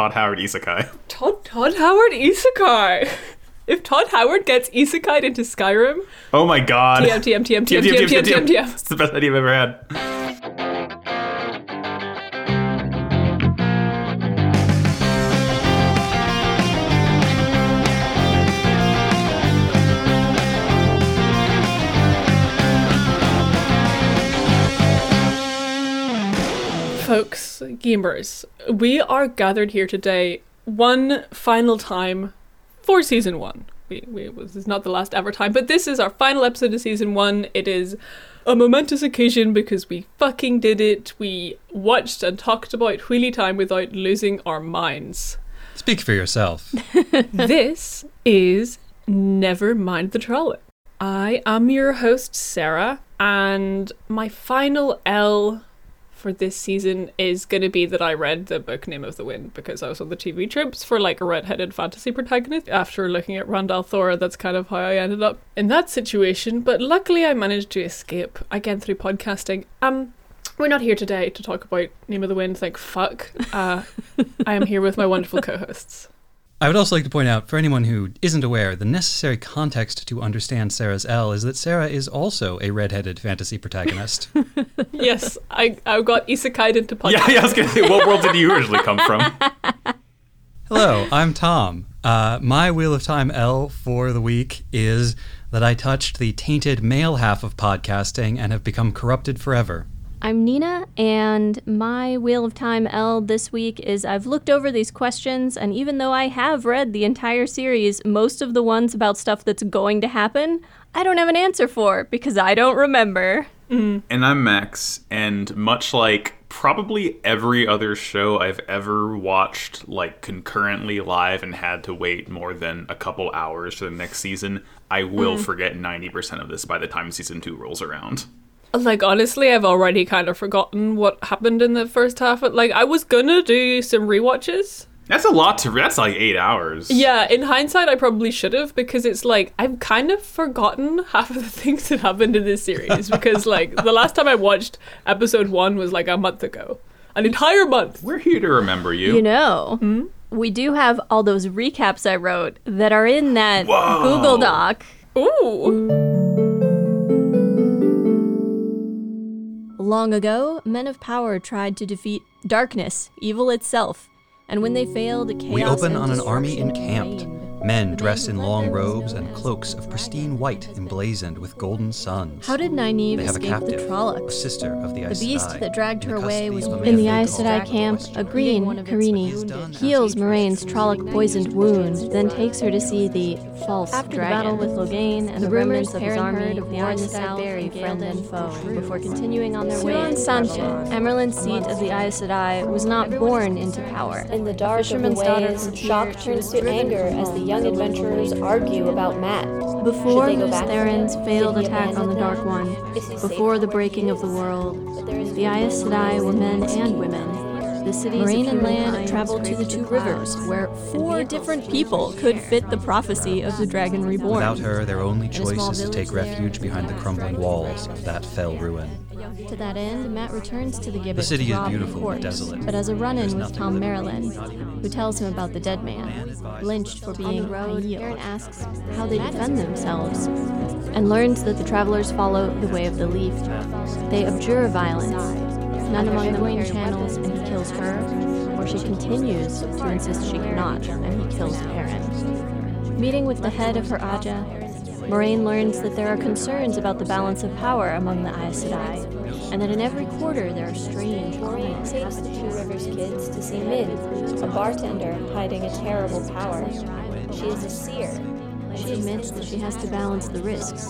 Todd Howard isekai. Todd Todd Howard Isekai. If Todd Howard gets isekai into Skyrim, Oh my god. TM TM TM TM TM TM TM TM. It's the best idea I've ever had. Gamers, we are gathered here today one final time for season one. We, we, this is not the last ever time, but this is our final episode of season one. It is a momentous occasion because we fucking did it. We watched and talked about Wheelie Time without losing our minds. Speak for yourself. this is Never Mind the Trollocs. I am your host, Sarah, and my final L for this season is going to be that I read the book Name of the Wind because I was on the TV tropes for like a redheaded fantasy protagonist. After looking at Rand al'Thor, that's kind of how I ended up in that situation, but luckily I managed to escape again through podcasting. Um, we're not here today to talk about Name of the Wind, thank fuck. Uh, I am here with my wonderful co hosts. I would also like to point out, for anyone who isn't aware, the necessary context to understand Sarah's L is that Sarah is also a redheaded fantasy protagonist. yes, I, I got isekai'd into podcasting. Yeah, yeah, I was gonna say, what world did you originally come from? Hello, I'm Thom. Uh, my Wheel of Time L for the week is that I touched the tainted male half of podcasting and have become corrupted forever. I'm Nina, and my Wheel of Time L this week is I've looked over these questions, and even though I have read the entire series, most of the ones about stuff that's going to happen, I don't have an answer for because I don't remember. Mm-hmm. And I'm Max, and much like probably every other show I've ever watched, like concurrently live and had to wait more than a couple hours for the next season, I will mm. forget 90% of this by the time season two rolls around. Like honestly, I've already kind of forgotten what happened in the first half. Like I was gonna do some rewatches. That's a lot to. That's like eight hours. Yeah, in hindsight, I probably should have because it's like I've kind of forgotten half of the things that happened in this series because like the last time I watched episode one was like a month ago, an entire month. We're here to remember you. You know, hmm? we do have all those recaps I wrote that are in that Whoa. Google Doc. Ooh, Long ago, men of power tried to defeat darkness, evil itself, and when they failed, chaos We open on an army encamped. Reigned. Men The dressed in long robes and cloaks of pristine white emblazoned with golden suns. How did Nynaeve they have a escape the captive, a sister of the The Aes beast Sedai, that dragged her away was in the they Aes Sedai camp, a green Karini, heals Moiraine's Trolloc poisoned wound, then takes her to see the false After dragon. the battle with Logain and The the, rumors remnants of his army heard of warn warned the the South Southbury friend and foe foe before continuing on their way. Siuan Sanche, Babylon. Amyrlin's seat of the Aes Sedai, was not born into power. In the dark of the fisherman's ways, shock turns to anger as the home young adventurers argue about Mat. Before Therin's failed attack on the Dark One, before the breaking of the world, the Aes Sedai were men and women. The cities Moiraine and Lan traveled to the two rivers, where four different people could fit the prophecy of the Dragon Reborn. Without her, their only choice is to take refuge behind the crumbling walls of that fell ruin. To that end, Mat returns to the gibbet The city is rob beautiful the but corpse, desolate. but as a run-in with Tom living, Maryland, who tells him about the dead man, lynched for being road, a Perrin asks how they defend themselves, and learns that the travelers follow the way of the leaf. They abjure violence. None among the wear channels, and he kills her, or she continues to insist she cannot, and he kills Perrin. Meeting with the head of her Ajah, Moiraine learns that there are concerns about the balance of power among the Aes Sedai, and that in every quarter there are strange, ominous takes the. Two Rivers kids to see Min, a bartender hiding a terrible power. She is a seer. She admits that she has to balance the risks.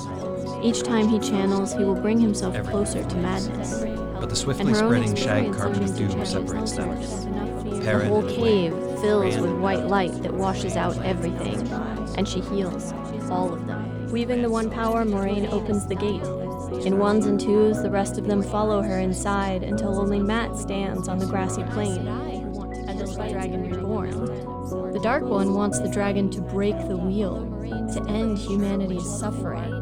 Each time he channels, he will bring himself closer to madness. But the swiftly spreading shag carpet of doom separates them. source. The whole and cave fills Rand with white light that washes out everything, and she heals all of them. Weaving the one power, Moiraine opens the gate. In ones and twos, the rest of them follow her inside until only Mat stands on the grassy plain. And the dragon reborn. The Dark One wants the dragon to break the wheel, to end humanity's suffering.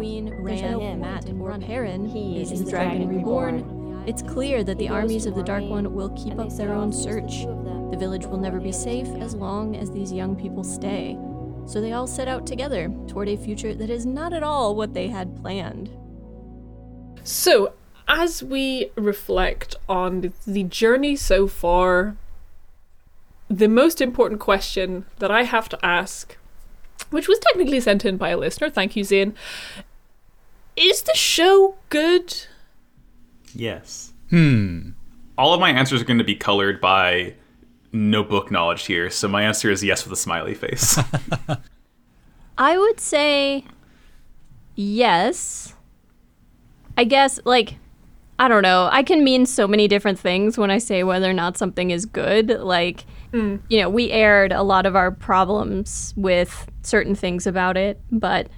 Egwene, Rand, Mat, or Perrin He is is the the dragon dragon reborn. It's clear that the armies of the Dark One will keep up their own search. The village will never be safe as long as these young people stay. So they all set out together toward a future that is not at all what they had planned. So, as we reflect on the journey so far, the most important question that I have to ask, which was technically sent in by a listener, thank you, Zane, is the show good? Yes. Hmm. All of my answers are going to be colored by no book knowledge here, so my answer is yes with a smiley face. I would say yes. I guess, like, I don't know. I can mean so many different things when I say whether or not something is good. Like, you know, we aired a lot of our problems with certain things about it, but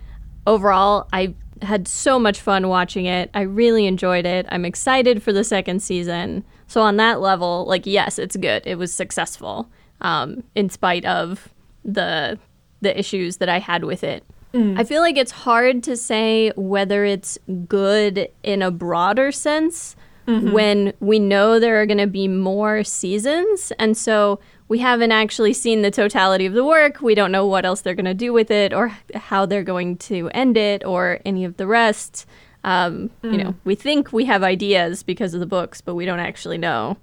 overall, I had so much fun watching it. I really enjoyed it. I'm excited for the second season. So, on that level, like, yes, it's good. It was successful, um, in spite of the the issues that I had with it. I feel like it's hard to say whether it's good in a broader sense when we know there are going to be more seasons. And so we haven't actually seen the totality of the work. We don't know what else they're going to do with it or how they're going to end it or any of the rest. Um, You know, we think we have ideas because of the books, but we don't actually know.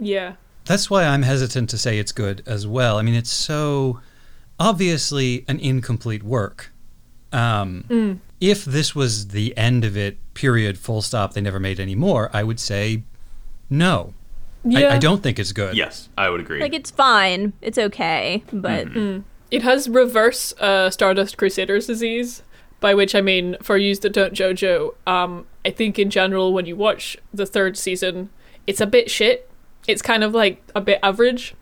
Yeah. That's why I'm hesitant to say it's good as well. I mean, it's so obviously an incomplete work. Um, If this was the end of it, period, full stop, they never made any more, I would say no. Yeah. I, I don't think it's good. yes, I would agree. Like, it's fine, it's okay, but It has reverse uh, Stardust Crusaders disease, by which I mean, for yous that don't JoJo, um, I think in general, when you watch the third season, it's a bit shit. It's kind of like a bit average.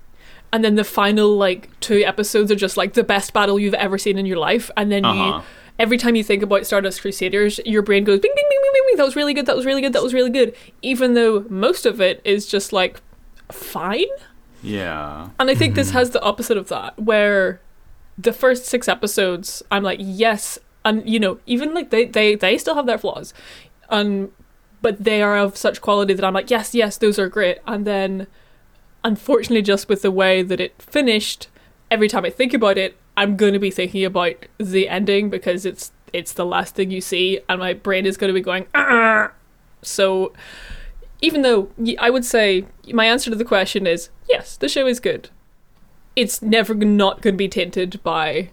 And then the final, like, two episodes are just like the best battle you've ever seen in your life. And then Uh-huh. you, every time you think about Stardust Crusaders, your brain goes bing, bing, bing, bing, bing, bing. That was really good. That was really good. That was really good. Even though most of it is just like fine. yeah. And I think this has the opposite of that, where the first six episodes, I'm like, yes, and you know, even like they they they still have their flaws, um, but they are of such quality that I'm like, yes, yes, those are great. And then, unfortunately, just with the way that it finished, every time I think about it, I'm going to be thinking about the ending because it's it's the last thing you see, and my brain is going to be going. "Ah." So, even though I would say my answer to the question is yes, the show is good. It's never not going to be tainted by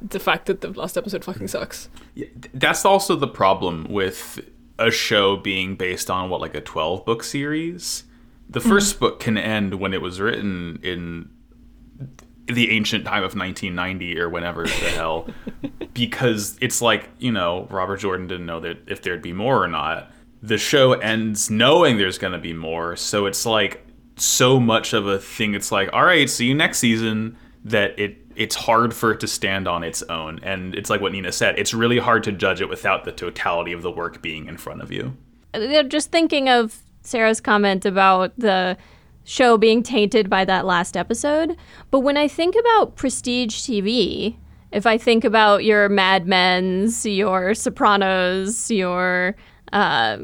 the fact that the last episode fucking mm-hmm. sucks. Yeah, That's also the problem with a show being based on what like a 12 book series. The mm-hmm. 1st book can end when it was written in the ancient time of 1990 or whenever the hell because it's like, you know, Robert Jordan didn't know that if there'd be more or not. The show ends knowing there's going to be more, so it's like so much of a thing it's like, all right, see you next season that it it's hard for it to stand on its own and it's like what Nina said, it's really hard to judge it without the totality of the work being in front of you. Uh, just thinking of Sarah's comment about the show being tainted by that last episode. But when I think about prestige TV, if I think about your Mad Men's, your Sopranos, your uh,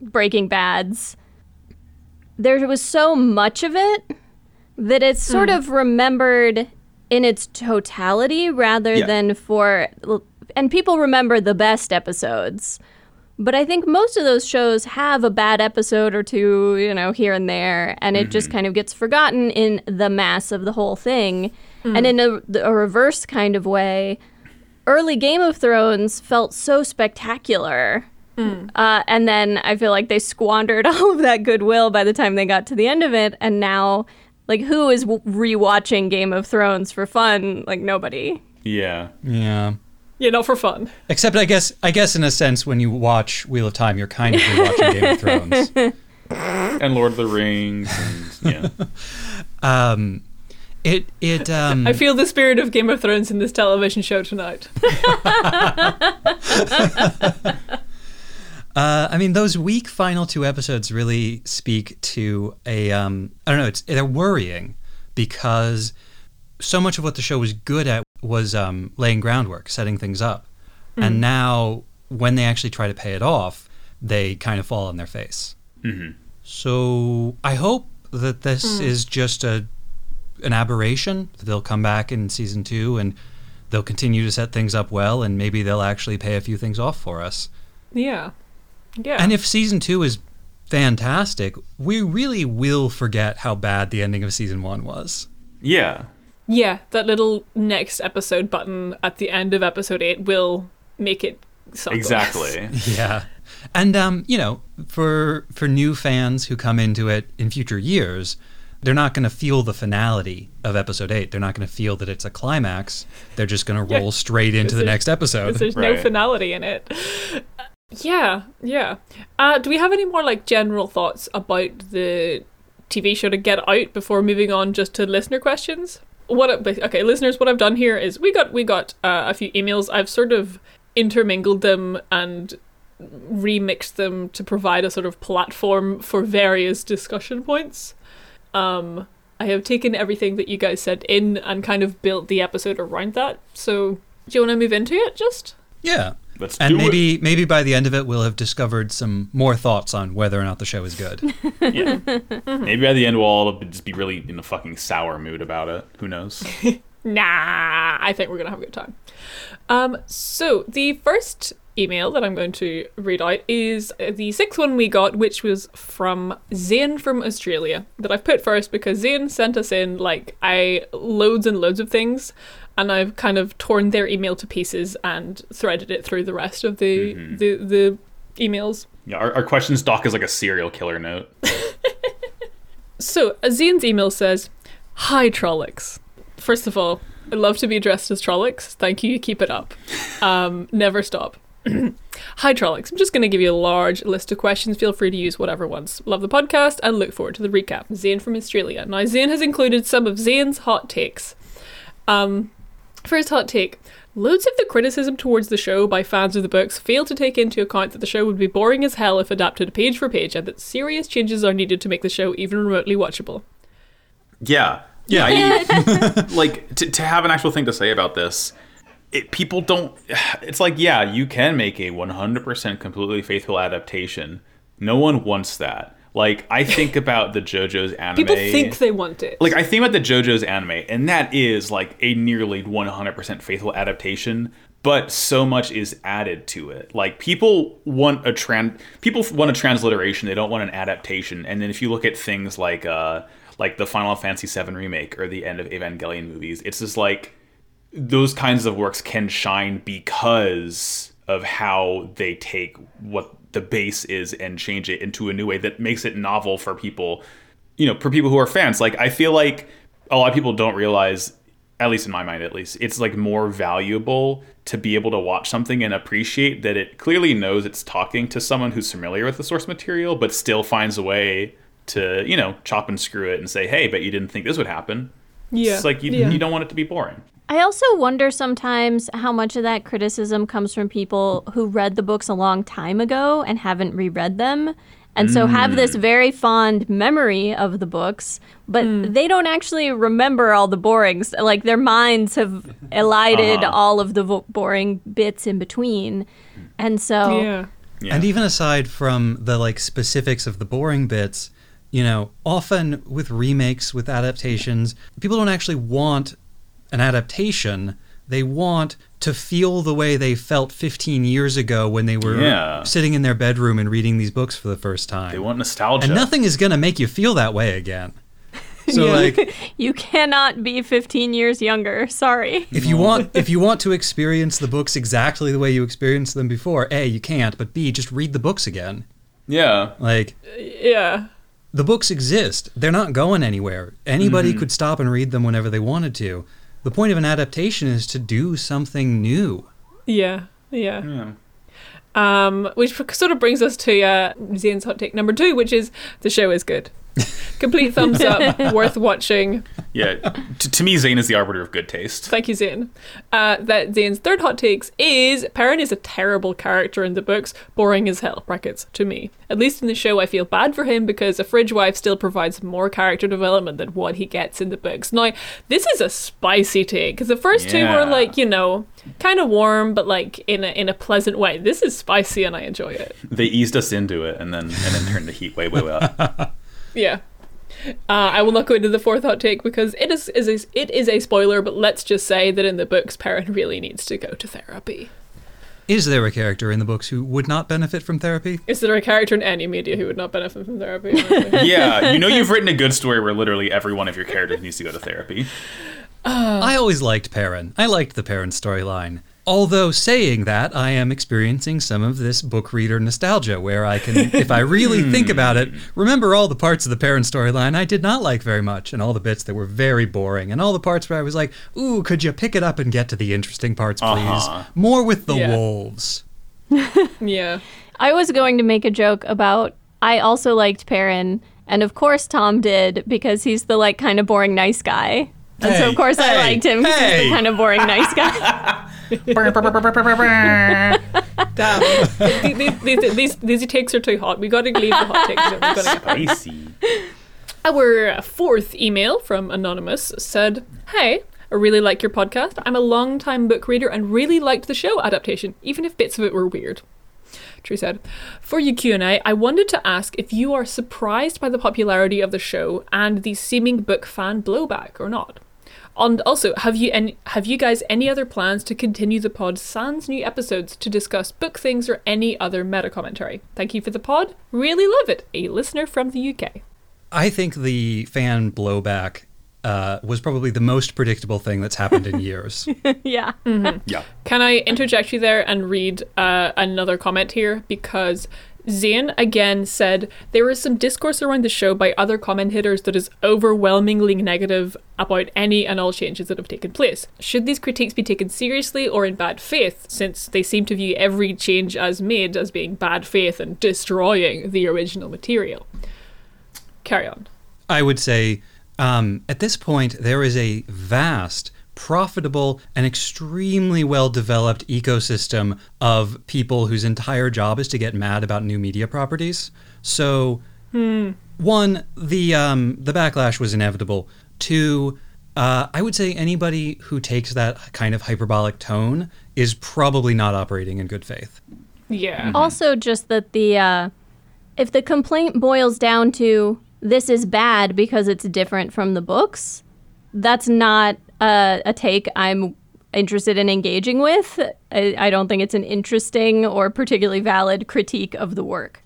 Breaking Bads, there was so much of it that it's sort of remembered in its totality rather Yeah. than for and people remember the best episodes but i think most of those shows have a bad episode or two you know here and there and it just kind of gets forgotten in the mass of the whole thing and in a, a reverse kind of way early game of thrones felt so spectacular uh, and then I feel like they squandered all of that goodwill by the time they got to the end of it. And now, like, who is w- rewatching Game of Thrones for fun? Like, nobody. Yeah. Yeah. Yeah, not for fun. Except I guess I guess in a sense when you watch Wheel of Time, you're kind of watching Game of Thrones. And Lord of the Rings and yeah. Um, it it um, I feel the spirit of Game of Thrones in this television show tonight. Uh, I mean, those weak final two episodes really speak to a. Um, I don't know. It's they're worrying because so much of what the show was good at was um, laying groundwork, setting things up, and now when they actually try to pay it off, they kind of fall on their face. Mhm. So I hope that this is just a an aberration. They'll come back in season two and they'll continue to set things up well, and maybe they'll actually pay a few things off for us. Yeah. Yeah. And if season two is fantastic, we really will forget how bad the ending of season one was. Yeah. Yeah, that little next episode button at the end of episode 8 will make it suck. Exactly. Yeah. And um, you know, for for new fans who come into it in future years, they're not going to feel the finality of episode 8. They're not going to feel that it's a climax. They're just going to Yeah. roll straight into the next episode. Because there's no finality in it. Yeah, yeah. Uh, do we have any more like general thoughts about the TV show to get out before moving on just to listener questions? What? Okay, listeners, what I've done here is we got we got uh, a few emails. I've sort of intermingled them and remixed them to provide a sort of platform for various discussion points. Um, I have taken everything that you guys sent in and kind of built the episode around that. So, do you want to move into it? Just yeah. Let's And do maybe maybe by the end of it we'll have discovered some more thoughts on whether or not the show is good. it. Yeah. Maybe by the end we'll all just be really in a fucking sour mood about it. Who knows? Nah, I think we're gonna have a good time. Um, so the first email that I'm going to read out is uh, the sixth one we got, which was from Zane from Australia. That I've put first because Zane sent us in like I loads and loads of things, and I've kind of torn their email to pieces and threaded it through the rest of the the, the emails. Yeah, our, our questions doc is like a serial killer note. So, Zane's email says, Hi, Trollocs. First of all, I love to be addressed as Trollocs. Thank you. Keep it up. Um, never stop. Hi, Trollocs. I'm just going to give you a large list of questions. Feel free to use whatever ones. Love the podcast and look forward to the recap. Zane from Australia. Now, Zane has included some of Zane's hot takes. Um, first hot take. Loads of the criticism towards the show by fans of the books fail to take into account that the show would be boring as hell if adapted page for page and that serious changes are needed to make the show even remotely watchable. Yeah. Yeah. I- like to, to have an actual thing to say about this. It, people don't. It's like, yeah, you can make a 100% completely faithful adaptation. No one wants that. Like, I think about the JoJo's anime. People think they want it. like I think about the JoJo's anime, and that is like a nearly 100% faithful adaptation. But so much is added to it. Like people want a tran, people want a transliteration. They don't want an adaptation. And then if you look at things like uh like the Final Fantasy VII remake or the end of Evangelion movies, it's just like those kinds of works can shine because of how they take what the base is and change it into a new way that makes it novel for people you know for people who are fans like i feel like a lot of people don't realize at least in my mind at least it's like more valuable to be able to watch something and appreciate that it clearly knows it's talking to someone who's familiar with the source material but still finds a way to you know chop and screw it and say hey but you didn't think this would happen yeah. it's like you, yeah. you don't want it to be boring I also wonder sometimes how much of that criticism comes from people who read the books a long time ago and haven't reread them. And so have this very fond memory of the books, but they don't actually remember all the borings. Like their minds have elided Uh-huh. all of the vo- boring bits in between. And so yeah. Yeah. And even aside from the like specifics of the boring bits, you know, often with remakes, with adaptations, people don't actually want an adaptation. They want to feel the way they felt 15 years ago when they were Yeah. sitting in their bedroom and reading these books for the first time. they time. want nostalgia And nothing is going to make you feel that way again. So Yeah. like you cannot be 15 years younger. Sorry. if you want if you want to experience the books exactly the way you experienced them before, A, you can't, but B, just read the books again. yeah Like uh, Yeah. the books exist. They're not going anywhere. Anybody mm-hmm. could stop and read them whenever they wanted to. The point of an adaptation is to do something new. Yeah. Yeah. yeah Um, which sort of brings us to uh, Zane's hot take number two, which is the show is good. Complete thumbs up, worth watching. Yeah, to, to me, Zane is the arbiter of good taste. Thank you, Zane. Uh, that Zane's third hot takes is Perrin is a terrible character in the books, boring as hell. Brackets to me. At least in the show, I feel bad for him because a fridge wife still provides more character development than what he gets in the books. Now, this is a spicy take because the first two were like you know kind of warm, but like in a in a pleasant way. This is spicy, and I enjoy it. They eased us into it, and then and then turned the heat way way up. Yeah. Uh, I will not go into the fourth hot take because it is, is a, it is a spoiler, but let's just say that in the books, Perrin really needs to go to therapy. Is there a character in the books who would not benefit from therapy? Is there a character in any media who would not benefit from therapy? yeah, you know you've written a good story where literally every one of your characters needs to go to therapy. I always liked Perrin. I liked the Perrin storyline. Although saying that, I am experiencing some of this book reader nostalgia where I can, if I really think about it, remember all the parts of the Perrin storyline I did not like very much, and all the bits that were very boring, and all the parts where I was like, ooh, could you pick it up and get to the interesting parts, please? Uh-huh. More with the Yeah. wolves. yeah. I was going to make a joke about I also liked Perrin, and of course Thom did because he's the like kind of boring nice guy. And so of course I liked him because he's the kind of boring nice guy. Damn. these, these, these, these takes are too hot. We gotta leave the hot takes. in. We gotta Spicy. Our fourth email from Anonymous said, Hey, I really like your podcast. I'm a long time book reader and really liked the show adaptation, even if bits of it were weird. True said. For your Q&A, I wanted to ask if you are surprised by the popularity of the show and the seeming book fan blowback or not. And also, have you any, have you guys any other plans to continue the pod sans new episodes to discuss book things or any other meta commentary? Thank you for the pod. Really love it. A listener from the UK. I think the fan blowback uh, was probably the most predictable thing that's happened in years. yeah. Yeah. Can I interject you there and read uh, another comment here? Because Zane again said there is some discourse around the show by other commentators that is overwhelmingly negative about any and all changes that have taken place. Should these critiques be taken seriously or in bad faith, since they seem to view every change as made as being bad faith and destroying the original material? Carry on. I would say um, at this point, there is a vast, profitable, and extremely well developed ecosystem of people whose entire job is to get mad about new media properties. So, one, the, um, the backlash was inevitable. Two, uh, I would say anybody who takes that kind of hyperbolic tone is probably not operating in good faith. Yeah. Also, just that the uh, if the complaint boils down to this is bad because it's different from the books, that's not a, a take I'm interested in engaging with. I, I don't think it's an interesting or particularly valid critique of the work.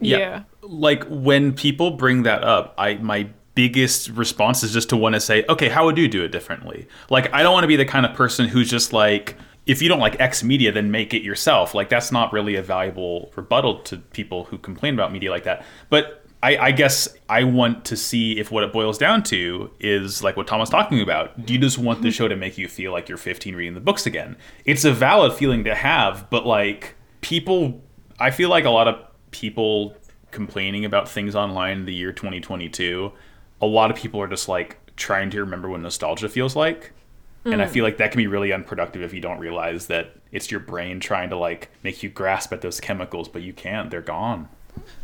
yeah. Like when people bring that up, I my biggest response is just to want to say, okay, how would you do it differently? Like I don't want to be the kind of person who's just like if you don't like X media, then make it yourself. Like that's not really a valuable rebuttal to people who complain about media like that. But I, I guess I want to see if what it boils down to is like what Thom was talking about. Do you just want the mm-hmm. show to make you feel like you're 15 reading the books again? It's a valid feeling to have, but like people, I feel like a lot of people complaining about things online in the year 2022, a lot of people are just like trying to remember what nostalgia feels like. And I mm. feel like that can be really unproductive if you don't realize that it's your brain trying to like make you grasp at those chemicals, but you can't. They're gone.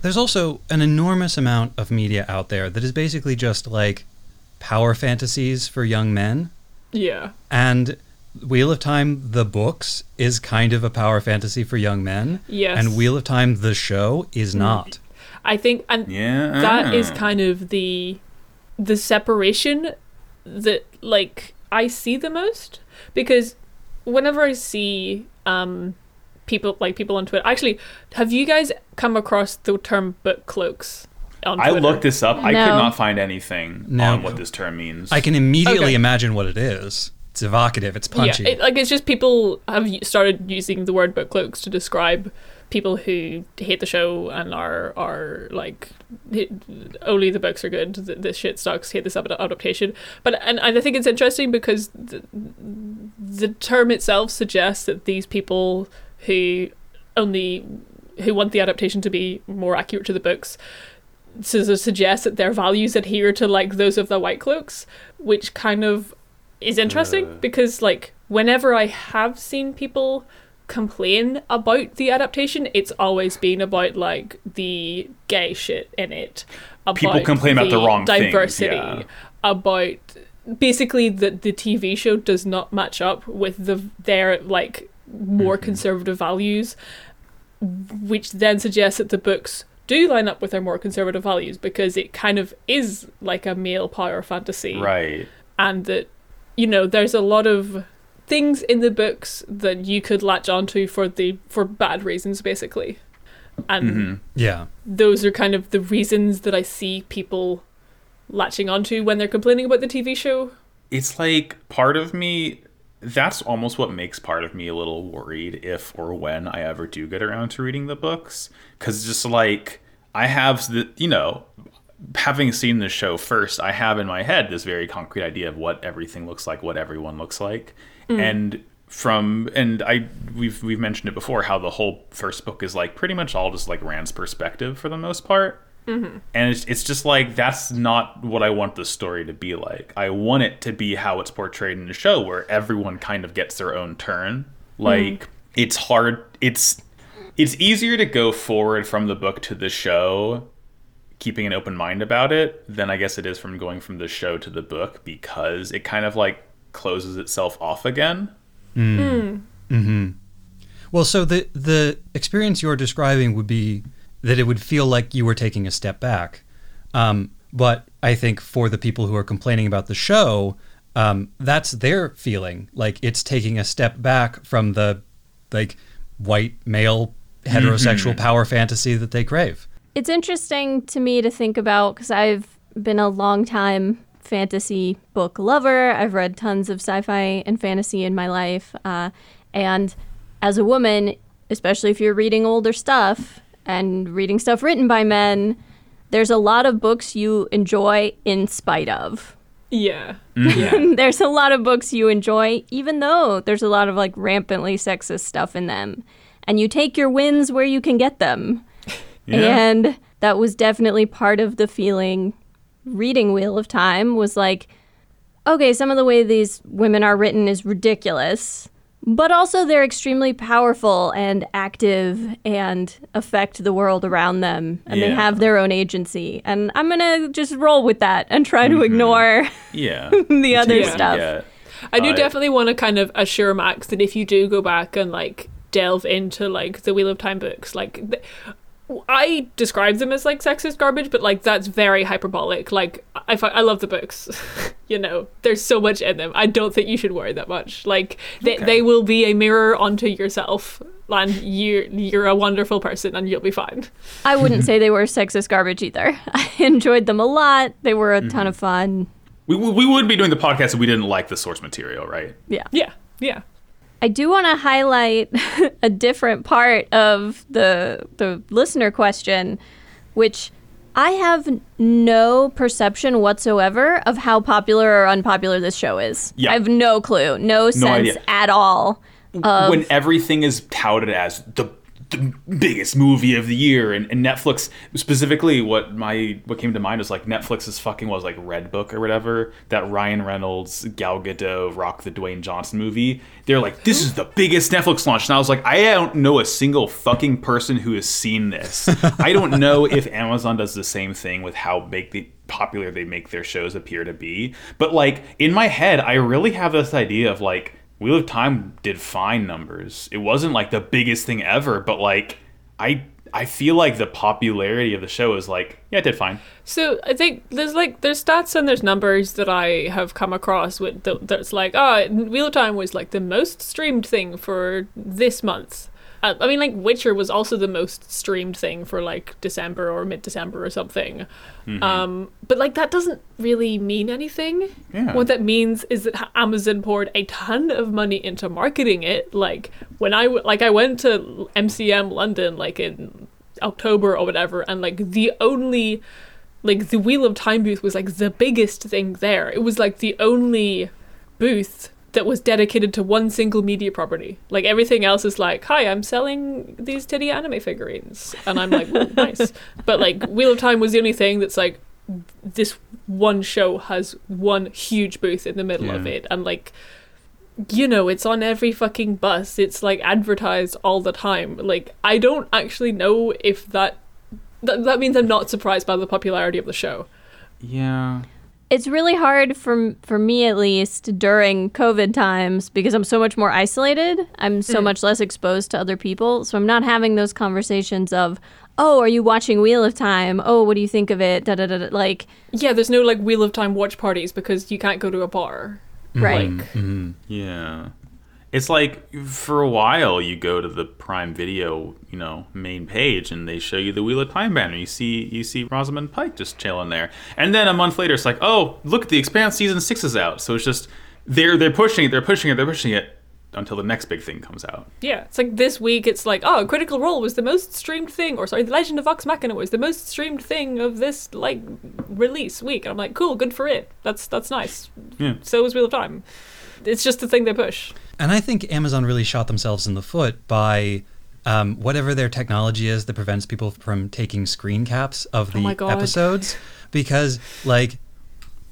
There's also an enormous amount of media out there that is basically just like power fantasies for young men. Yeah. And Wheel of Time, the books, is kind of a power fantasy for young men. Yes. And Wheel of Time, the show, is not. I think and Yeah. that is kind of the the separation that like I see the most because whenever I see um people like people on Twitter actually have you guys come across the term book cloaks on I looked this up. I could not find anything No. on what this term means. I can immediately Okay. imagine what it is. It's evocative, it's punchy. Yeah, it, like it's just people have started using the word book cloaks to describe people who hate the show and are are like only the books are good. th- This shit sucks. Hate this adaptation. But and, and I think it's interesting because the, the term itself suggests that these people who only who want the adaptation to be more accurate to the books so suggest that their values adhere to like those of the white cloaks which kind of is interesting Uh. because like whenever i have seen people complain about the adaptation it's always been about like the gay shit in it about People complain about the wrong diversity yeah. about basically that the tv show does not match up with the their like more Mm-hmm. conservative values which then suggests that the books do line up with our more conservative values because it kind of is like a male power fantasy Right. and that you know there's a lot of things in the books that you could latch onto for the for bad reasons basically and Mm-hmm. Yeah. those are kind of the reasons that i see people latching onto when they're complaining about the tv show it's like part of me that's almost what makes part of me a little worried if or when I ever do get around to reading the books. Cuz just like I have the you know having seen the show first I have in my head this very concrete idea of what everything looks like what everyone looks like. Mm. And from and I we've we've mentioned it before how the whole first book is like pretty much all just like Rand's perspective for the most part and it's, it's just like that's not what i want the story to be like i want it to be how it's portrayed in the show where everyone kind of gets their own turn like it's hard it's it's easier to go forward from the book to the show keeping an open mind about it than i guess it is from going from the show to the book because it kind of like closes itself off again Mm. Mm. Hmm. Well, so the the experience you're describing would be that it would feel like you were taking a step back. Um, but I think for the people who are complaining about the show, um, that's their feeling. Like it's taking a step back from the like white male heterosexual power fantasy that they crave. It's interesting to me to think about because I've been a long time fantasy book lover. I've read tons of sci fi and fantasy in my life. Uh, and as a woman, especially if you're reading older stuff and reading stuff written by men, there's a lot of books you enjoy in spite of. yeah mm, yeah there's a lot of books you enjoy, even though there's a lot of like rampantly sexist stuff in them. And you take your wins where you can get them. yeah. And that was definitely part of the feeling reading Wheel of Time was like, okay, some of the way these women are written is ridiculous, but also they're extremely powerful and active and affect the world around them. And they have their own agency. And I'm going to just roll with that and try to ignore yeah the other Yeah. stuff. Yeah. I do Uh, definitely want to kind of assure Max that if you do go back and like delve into like the Wheel of Time books, like th- I describe them as like sexist garbage, but like that's very hyperbolic. Like I, fi- I love the books, you know. There's so much in them. I don't think you should worry that much. Like they Okay. they will be a mirror onto yourself, and you you're a wonderful person, and you'll be fine. I wouldn't say they were sexist garbage either. I enjoyed them a lot. They were a ton mm-hmm. of fun. we, we we wouldn't be doing the podcast if we didn't like the source material right Yeah. Yeah, yeah. I do want to highlight a different part of the the listener question, which I have no perception whatsoever of how popular or unpopular this show is. Yeah. I have no clue, no sense idea. at all. Of, when everything is touted as the the biggest movie of the year and, and Netflix specifically what my what came to mind was like Netflix's fucking was like Red Book or whatever that Ryan Reynolds Gal Gadot Rock the Dwayne Johnson movie. They're like this is the biggest Netflix launch and I was like I don't know a single fucking person who has seen this. I don't know if Amazon does the same thing with how big the popular they make their shows appear to be. But like in my head I really have this idea of like Wheel of Time did fine numbers. It wasn't like the biggest thing ever, but like I I feel like the popularity of the show is like yeah, it did fine. So I think there's like there's stats and there's numbers that I have come across with that's like ah Wheel of Time was like the most streamed thing for this month. Uh, I mean like Witcher was also the most streamed thing for like December or mid December or something. Um, but like that doesn't really mean anything. Yeah. What that means is that Amazon poured a ton of money into marketing it. Like when I w- like I went to MCM London like in October or whatever, and like the only like the Wheel of Time booth was like the biggest thing there. It was like the only booth that was dedicated to one single media property. Like everything else is like, "Hi, I'm selling these titty anime figurines," and I'm like, "Ooh, "Nice," but like Wheel of Time was the only thing that's like this one show has one huge booth in the middle of it, and like you know, it's on every fucking bus. It's like advertised all the time. Like I don't actually know if that that, that means I'm not surprised by the popularity of the show. Yeah. It's really hard for for me at least during COVID times because I'm so much more isolated. I'm so mm. much less exposed to other people, so I'm not having those conversations of, oh, are you watching Wheel of Time? Oh, what do you think of it? Da da da. da. Like, Yeah, there's no like Wheel of Time watch parties because you can't go to a bar. Mm-hmm. right. Mm-hmm. Yeah. It's like for a while you go to the Prime Video, you know, main page and they show you the Wheel of Time banner. You see you see Rosamund Pike just chilling there. And then a month later it's like, "Oh, look, The Expanse season 6 is out." So it's just they're they're pushing it, they're pushing it, they're pushing it until the next big thing comes out. Yeah, it's like this week. It's like, oh, Critical Role was the most streamed thing, or sorry, The Legend of Vox Machina was the most streamed thing of this like release week. And I'm like, cool, good for it. That's that's nice. Yeah. So is Wheel of Time. It's just the thing they push. And I think Amazon really shot themselves in the foot by um, whatever their technology is that prevents people from taking screen caps of the Oh episodes. Because, like,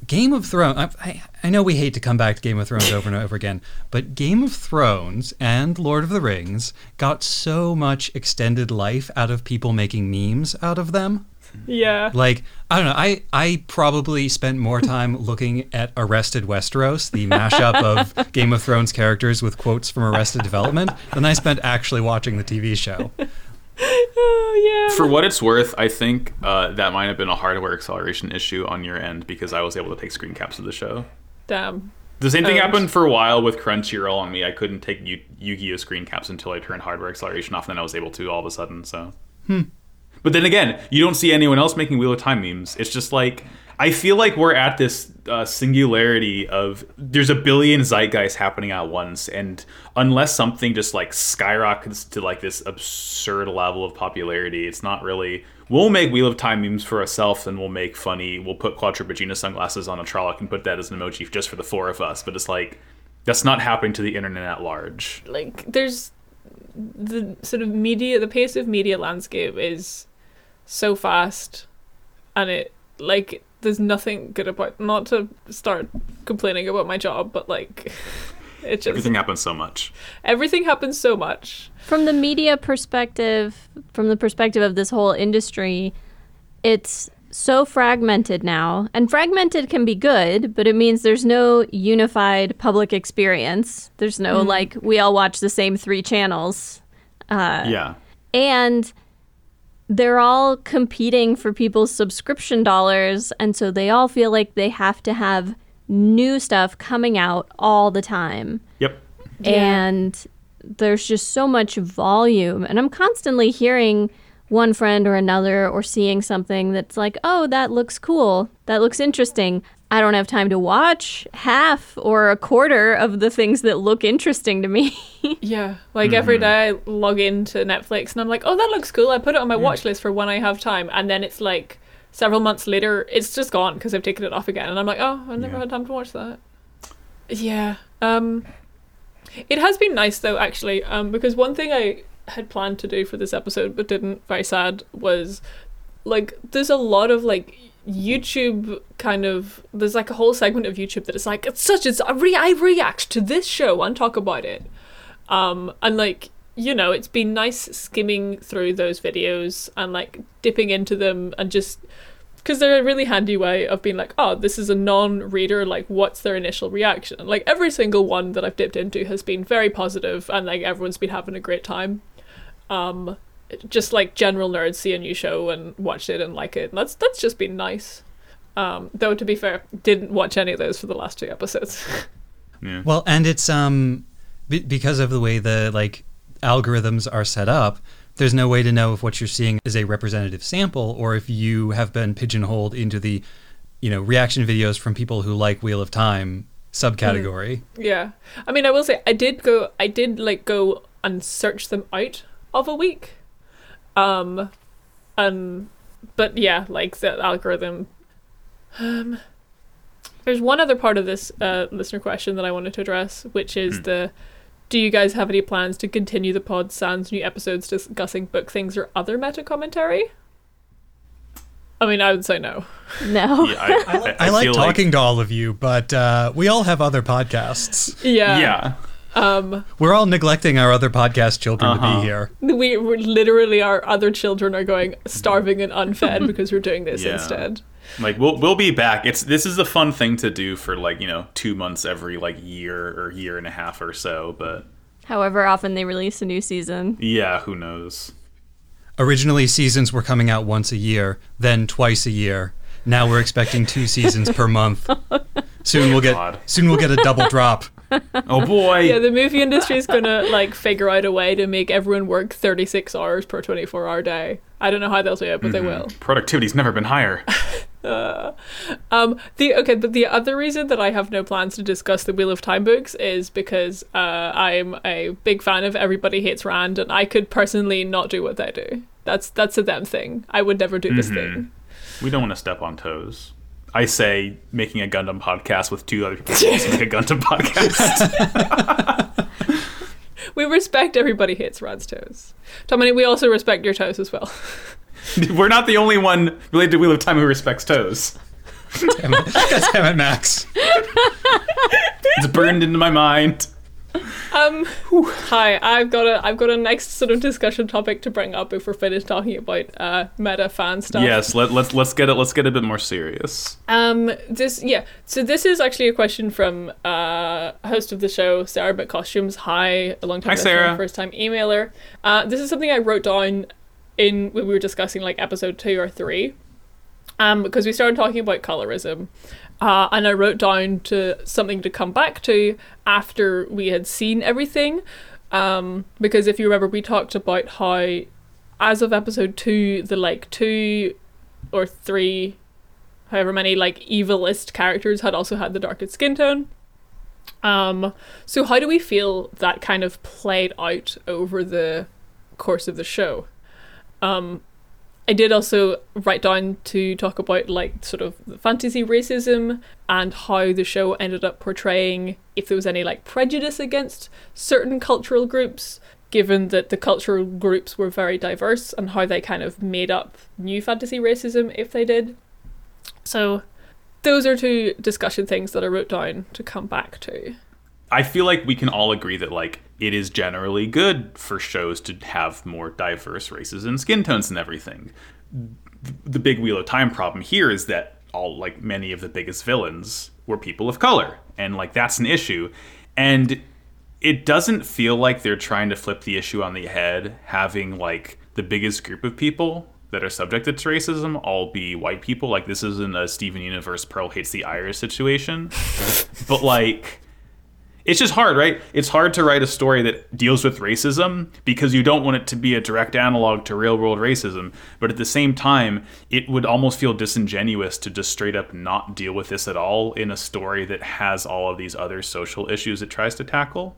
Game of Thrones, I, I, I know we hate to come back to Game of Thrones over and over again, but Game of Thrones and Lord of the Rings got so much extended life out of people making memes out of them. Yeah. Like, I don't know, I, I probably spent more time looking at Arrested Westeros, the mashup of Game of Thrones characters with quotes from Arrested Development, than I spent actually watching the TV show. Oh yeah. For what it's worth, I think uh, that might have been a hardware acceleration issue on your end because I was able to take screen caps of the show. Damn. The same thing Oh. happened for a while with Crunchyroll on me. I couldn't take Yu- Yu-Gi-Oh screen caps until I turned hardware acceleration off, and then I was able to all of a sudden. So, but then again, you don't see anyone else making Wheel of Time memes. It's just like I feel like we're at this uh, singularity of there's a billion zeitgeists happening at once, and unless something just like skyrockets to like this absurd level of popularity, it's not really. We'll make Wheel of Time memes for ourselves, and we'll make funny. We'll put Quadripagina sunglasses on a Trolloc and put that as an emoji just for the four of us. But it's like that's not happening to the internet at large. Like there's the sort of media, the pace of media landscape is so fast, and it like there's nothing good about. Not to start complaining about my job, but like it just Everything happens so much. everything happens so much. From the media perspective, from the perspective of this whole industry, it's so fragmented now. And fragmented can be good, but it means there's no unified public experience. There's no like we all watch the same three channels. Uh, yeah. And they're all competing for people's subscription dollars, and so they all feel like they have to have new stuff coming out all the time Yep. and there's just so much volume and i'm constantly hearing one friend or another or seeing something that's like oh that looks cool. That looks interesting. I don't have time to watch half or a quarter of the things that look interesting to me. Yeah, like every day I log into Netflix and I'm like, oh, that looks cool. I put it on my watch list for when I have time, and then it's like several months later, it's just gone because I've taken it off again, and I'm like, oh, I never Yeah. had time to watch that. Yeah, um, it has been nice though, actually, um, because one thing I had planned to do for this episode but didn't, very sad, was like there's a lot of like YouTube kind of there's like a whole segment of YouTube that is like it's such as I, re- I react to this show and talk about it. Um and like you know, it's been nice skimming through those videos and like dipping into them and just because they're a really handy way of being like, oh, this is a non-reader. Like, what's their initial reaction? Like every single one that I've dipped into has been very positive, and like everyone's been having a great time. Um, just like general nerds see a new show and watch it and like it. And that's that's just been nice. Um, though to be fair, didn't watch any of those for the last two episodes. Well, and it's um be- because of the way the like algorithms are set up, there's no way to know if what you're seeing is a representative sample or if you have been pigeonholed into the you know reaction videos from people who like Wheel of Time subcategory. Yeah. I mean, I will say I did go I did like go and search them out of a week. Um and but yeah, like the algorithm um there's one other part of this uh, listener question that I wanted to address, which is the do you guys have any plans to continue the pod sans new episodes discussing book things or other meta commentary? I mean, I would say no. no Yeah, I, I, I, like feel talking to all of you, but uh, we all have other podcasts. Yeah. yeah. Um We're all neglecting our other podcast children to Uh-huh. be here. we we literally our other children are going starving and unfed because we're doing this Yeah. instead. Like we'll we'll be back. It's this is a fun thing to do for like you know two months every like year or year and a half or so. But however often they release a new season yeah, who knows? Originally, seasons were coming out once a year, then twice a year. Now we're expecting two seasons per month. Soon we'll get God. soon we'll get a double drop. Oh boy. Yeah, the movie industry is gonna like figure out a way to make everyone work 36 hours per 24 hour day. I don't know how they'll do it, but they will. Productivity's never been higher. Um, the okay, but the other reason that I have no plans to discuss the Wheel of Time books is because uh, I'm a big fan of Everybody Hates Rand, and I could personally not do what they do. That's that's a them thing. I would never do this thing. We don't want to step on toes. I say making a Gundam podcast with two other people who also make a Gundam podcast. We respect Everybody Hates Rand's toes. Tommy, we also respect your toes as well. We're not the only one related to Wheel of Time who respects toes. Damn it, Damn it Max. It's burned into my mind. Um, hi, I've got a I've got a next sort of discussion topic to bring up if we're finished talking about uh, meta fan stuff. Yes, let, let's let's get it. Let's get a bit more serious. Um, this yeah. So this is actually a question from uh, host of the show, Sarah But Costumes. Hi, a long time Hi, Sarah. first time emailer. Uh, this is something I wrote down in when we were discussing like episode two or three. Um, because we started talking about colorism, uh, and I wrote down to something to come back to after we had seen everything. Um, because if you remember, we talked about how, as of episode two, the like two or three however many like evilist characters had also had the darkest skin tone. Um, so how do we feel that kind of played out over the course of the show? Um, I did also write down to talk about like sort of fantasy racism and how the show ended up portraying if there was any like prejudice against certain cultural groups, given that the cultural groups were very diverse and how they kind of made up new fantasy racism if they did. So those are two discussion things that I wrote down to come back to. I feel like we can all agree that like it is generally good for shows to have more diverse races and skin tones and everything. The big Wheel of Time problem here is that all like many of the biggest villains were people of color, and like that's an issue. And it doesn't feel like they're trying to flip the issue on the head, having like the biggest group of people that are subjected to racism all be white people. Like this isn't a Steven Universe Pearl hates the Irish situation, but like it's just hard, right? It's hard to write a story that deals with racism because you don't want it to be a direct analog to real world racism. But at the same time, it would almost feel disingenuous to just straight up not deal with this at all in a story that has all of these other social issues it tries to tackle.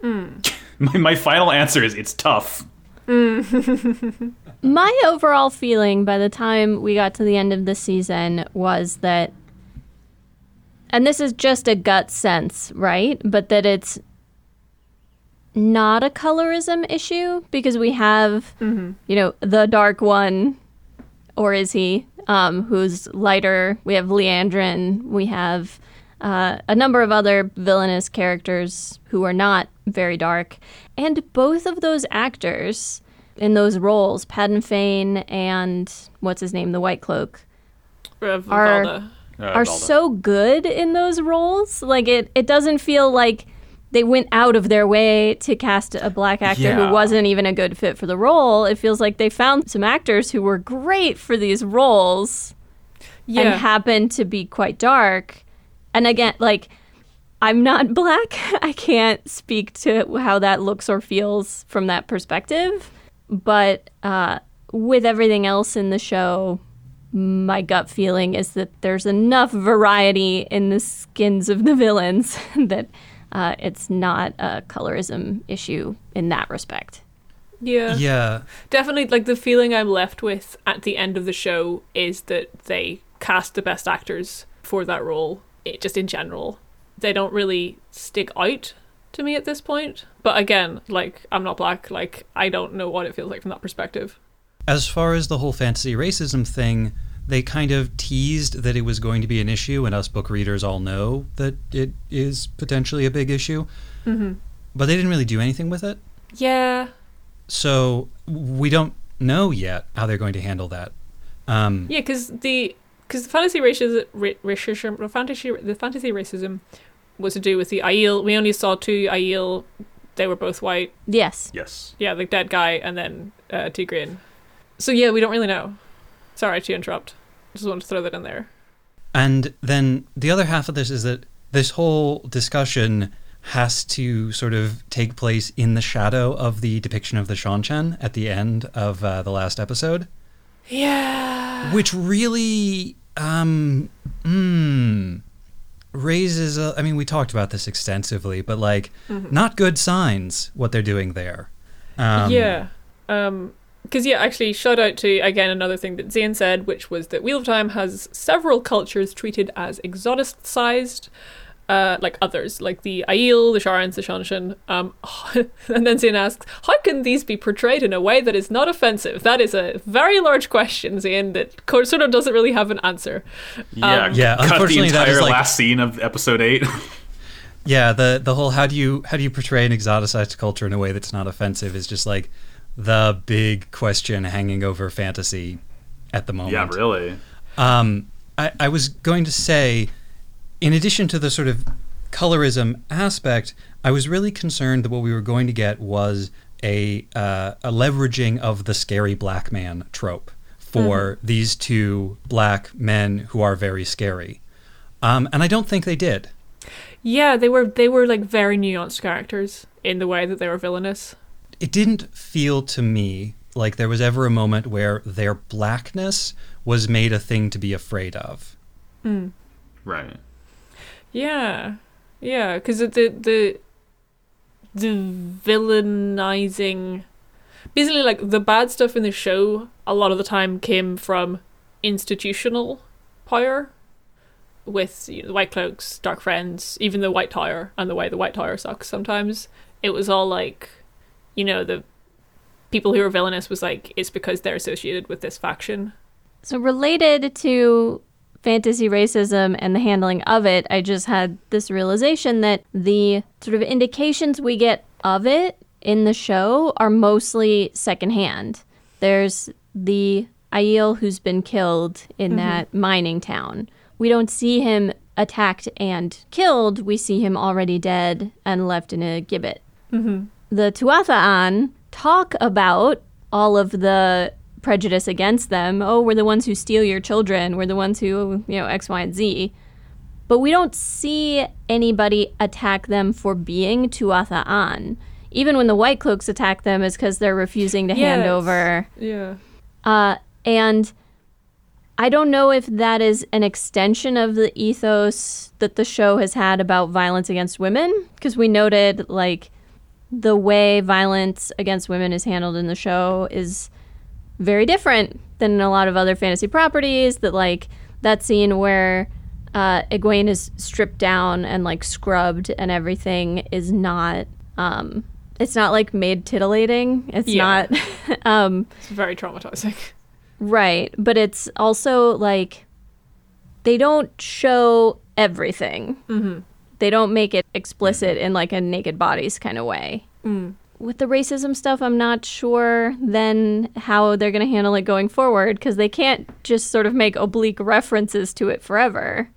Hmm. my, my final answer is it's tough. Hmm. My overall feeling by the time we got to the end of the season was that, and this is just a gut sense, right? But that it's not a colorism issue because we have, you know, the dark one, or is he, um, who's lighter. We have Liandrin. We have uh, a number of other villainous characters who are not very dark. And both of those actors in those roles, Padan Fain and what's his name, the White Cloak, Uh, Are- Valda. Uh, are Valda. so good in those roles. Like it, it doesn't feel like they went out of their way to cast a black actor Yeah. who wasn't even a good fit for the role. It feels like they found some actors who were great for these roles Yeah. and happened to be quite dark. And again, like I'm not black. I can't speak to how that looks or feels from that perspective. But uh, with everything else in the show, my gut feeling is that there's enough variety in the skins of the villains that uh, it's not a colorism issue in that respect. yeah. Yeah. Definitely, like the feeling I'm left with at the end of the show is that they cast the best actors for that role, it, just in general. They don't really stick out to me at this point. But again, like, I'm not black. Like, I don't know what it feels like from that perspective. As far as the whole fantasy racism thing, they kind of teased that it was going to be an issue, and us book readers all know that it is potentially a big issue. Mm-hmm. But they didn't really do anything with it. Yeah. So we don't know yet how they're going to handle that. Um, Yeah, because the because the fantasy racism, ra- racism, the fantasy the fantasy racism was to do with the Aiel. We only saw two Aiel. They were both white. Yes. Yes. Yeah, the dead guy and then uh, Tigraine. So yeah, we don't really know. Sorry to interrupt. Just wanted to throw that in there. And then the other half of this is that this whole discussion has to sort of take place in the shadow of the depiction of the Seanchan at the end of uh, the last episode, Yeah. which really um mm, raises a, I mean we talked about this extensively, but like not good signs what they're doing there. Um, yeah. Um because yeah, actually shout out to again another thing that Zane said, which was that Wheel of Time has several cultures treated as exoticized. Uh, like others, like the Aiel, the Sharans, the Seanchan. Um, and then Zane asks, how can these be portrayed in a way that is not offensive? That is a very large question, Zane, that sort of doesn't really have an answer. Yeah, Um, Yeah, cut the unfortunately, that entire like- last scene of episode eight. Yeah, the the whole how do you how do you portray an exoticized culture in a way that's not offensive is just like the big question hanging over fantasy at the moment. yeah, really. Um, I, I was going to say, in addition to the sort of colorism aspect, I was really concerned that what we were going to get was a uh, a leveraging of the scary black man trope for these two black men who are very scary, um, and I don't think they did. Yeah, they were they were like very nuanced characters in the way that they were villainous. It didn't feel to me like there was ever a moment where their blackness was made a thing to be afraid of. Hmm. Right. Yeah, yeah, because the the the villainizing, basically like the bad stuff in the show, a lot of the time came from institutional power, with you know, the White Cloaks, Dark Friends, even the White Tower, and the way the White Tower sucks. Sometimes it was all like, you know, the people who were villainous was like it's because they're associated with this faction. So, related to fantasy racism and the handling of it, I just had this realization that the sort of indications we get of it in the show are mostly secondhand. There's the Aiel who's been killed in mm-hmm. that mining town. We don't see him attacked and killed, we see him already dead and left in a gibbet mm-hmm. The Tuatha'an talk about all of the prejudice against them. Oh, we're the ones who steal your children. We're the ones who, you know, X, Y, and Z. But we don't see anybody attack them for being Tuatha'an. Even when the White Cloaks attack them, is because they're refusing to hand over Yeah. uh, and I don't know if that is an extension of the ethos that the show has had about violence against women, because we noted like the way violence against women is handled in the show is very different than in a lot of other fantasy properties. That like that scene where uh, Egwene is stripped down and like scrubbed and everything is not. Um, it's not like made titillating. It's Yeah. not. um, It's very traumatizing. Right, but it's also like they don't show everything. Mm-hmm. They don't make it explicit mm-hmm. in like a naked bodies kind of way. Mm. With the racism stuff, I'm not sure then how they're going to handle it going forward because they can't just sort of make oblique references to it forever.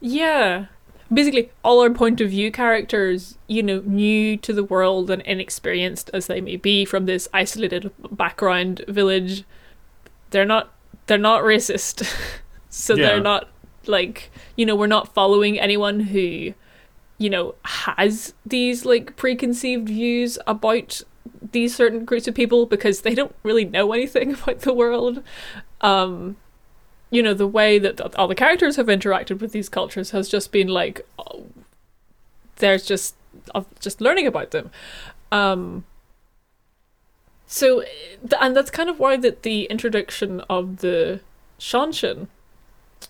Yeah. Basically, all our point of view characters, you know, new to the world and inexperienced as they may be from this isolated background village, they're not they're not racist. so Yeah. they're not like, you know, we're not following anyone who, you know, has these like preconceived views about these certain groups of people because they don't really know anything about the world. Um you know the way that th- all the characters have interacted with these cultures has just been like oh, there's just of just learning about them um so and that's kind of why that the introduction of the seanchan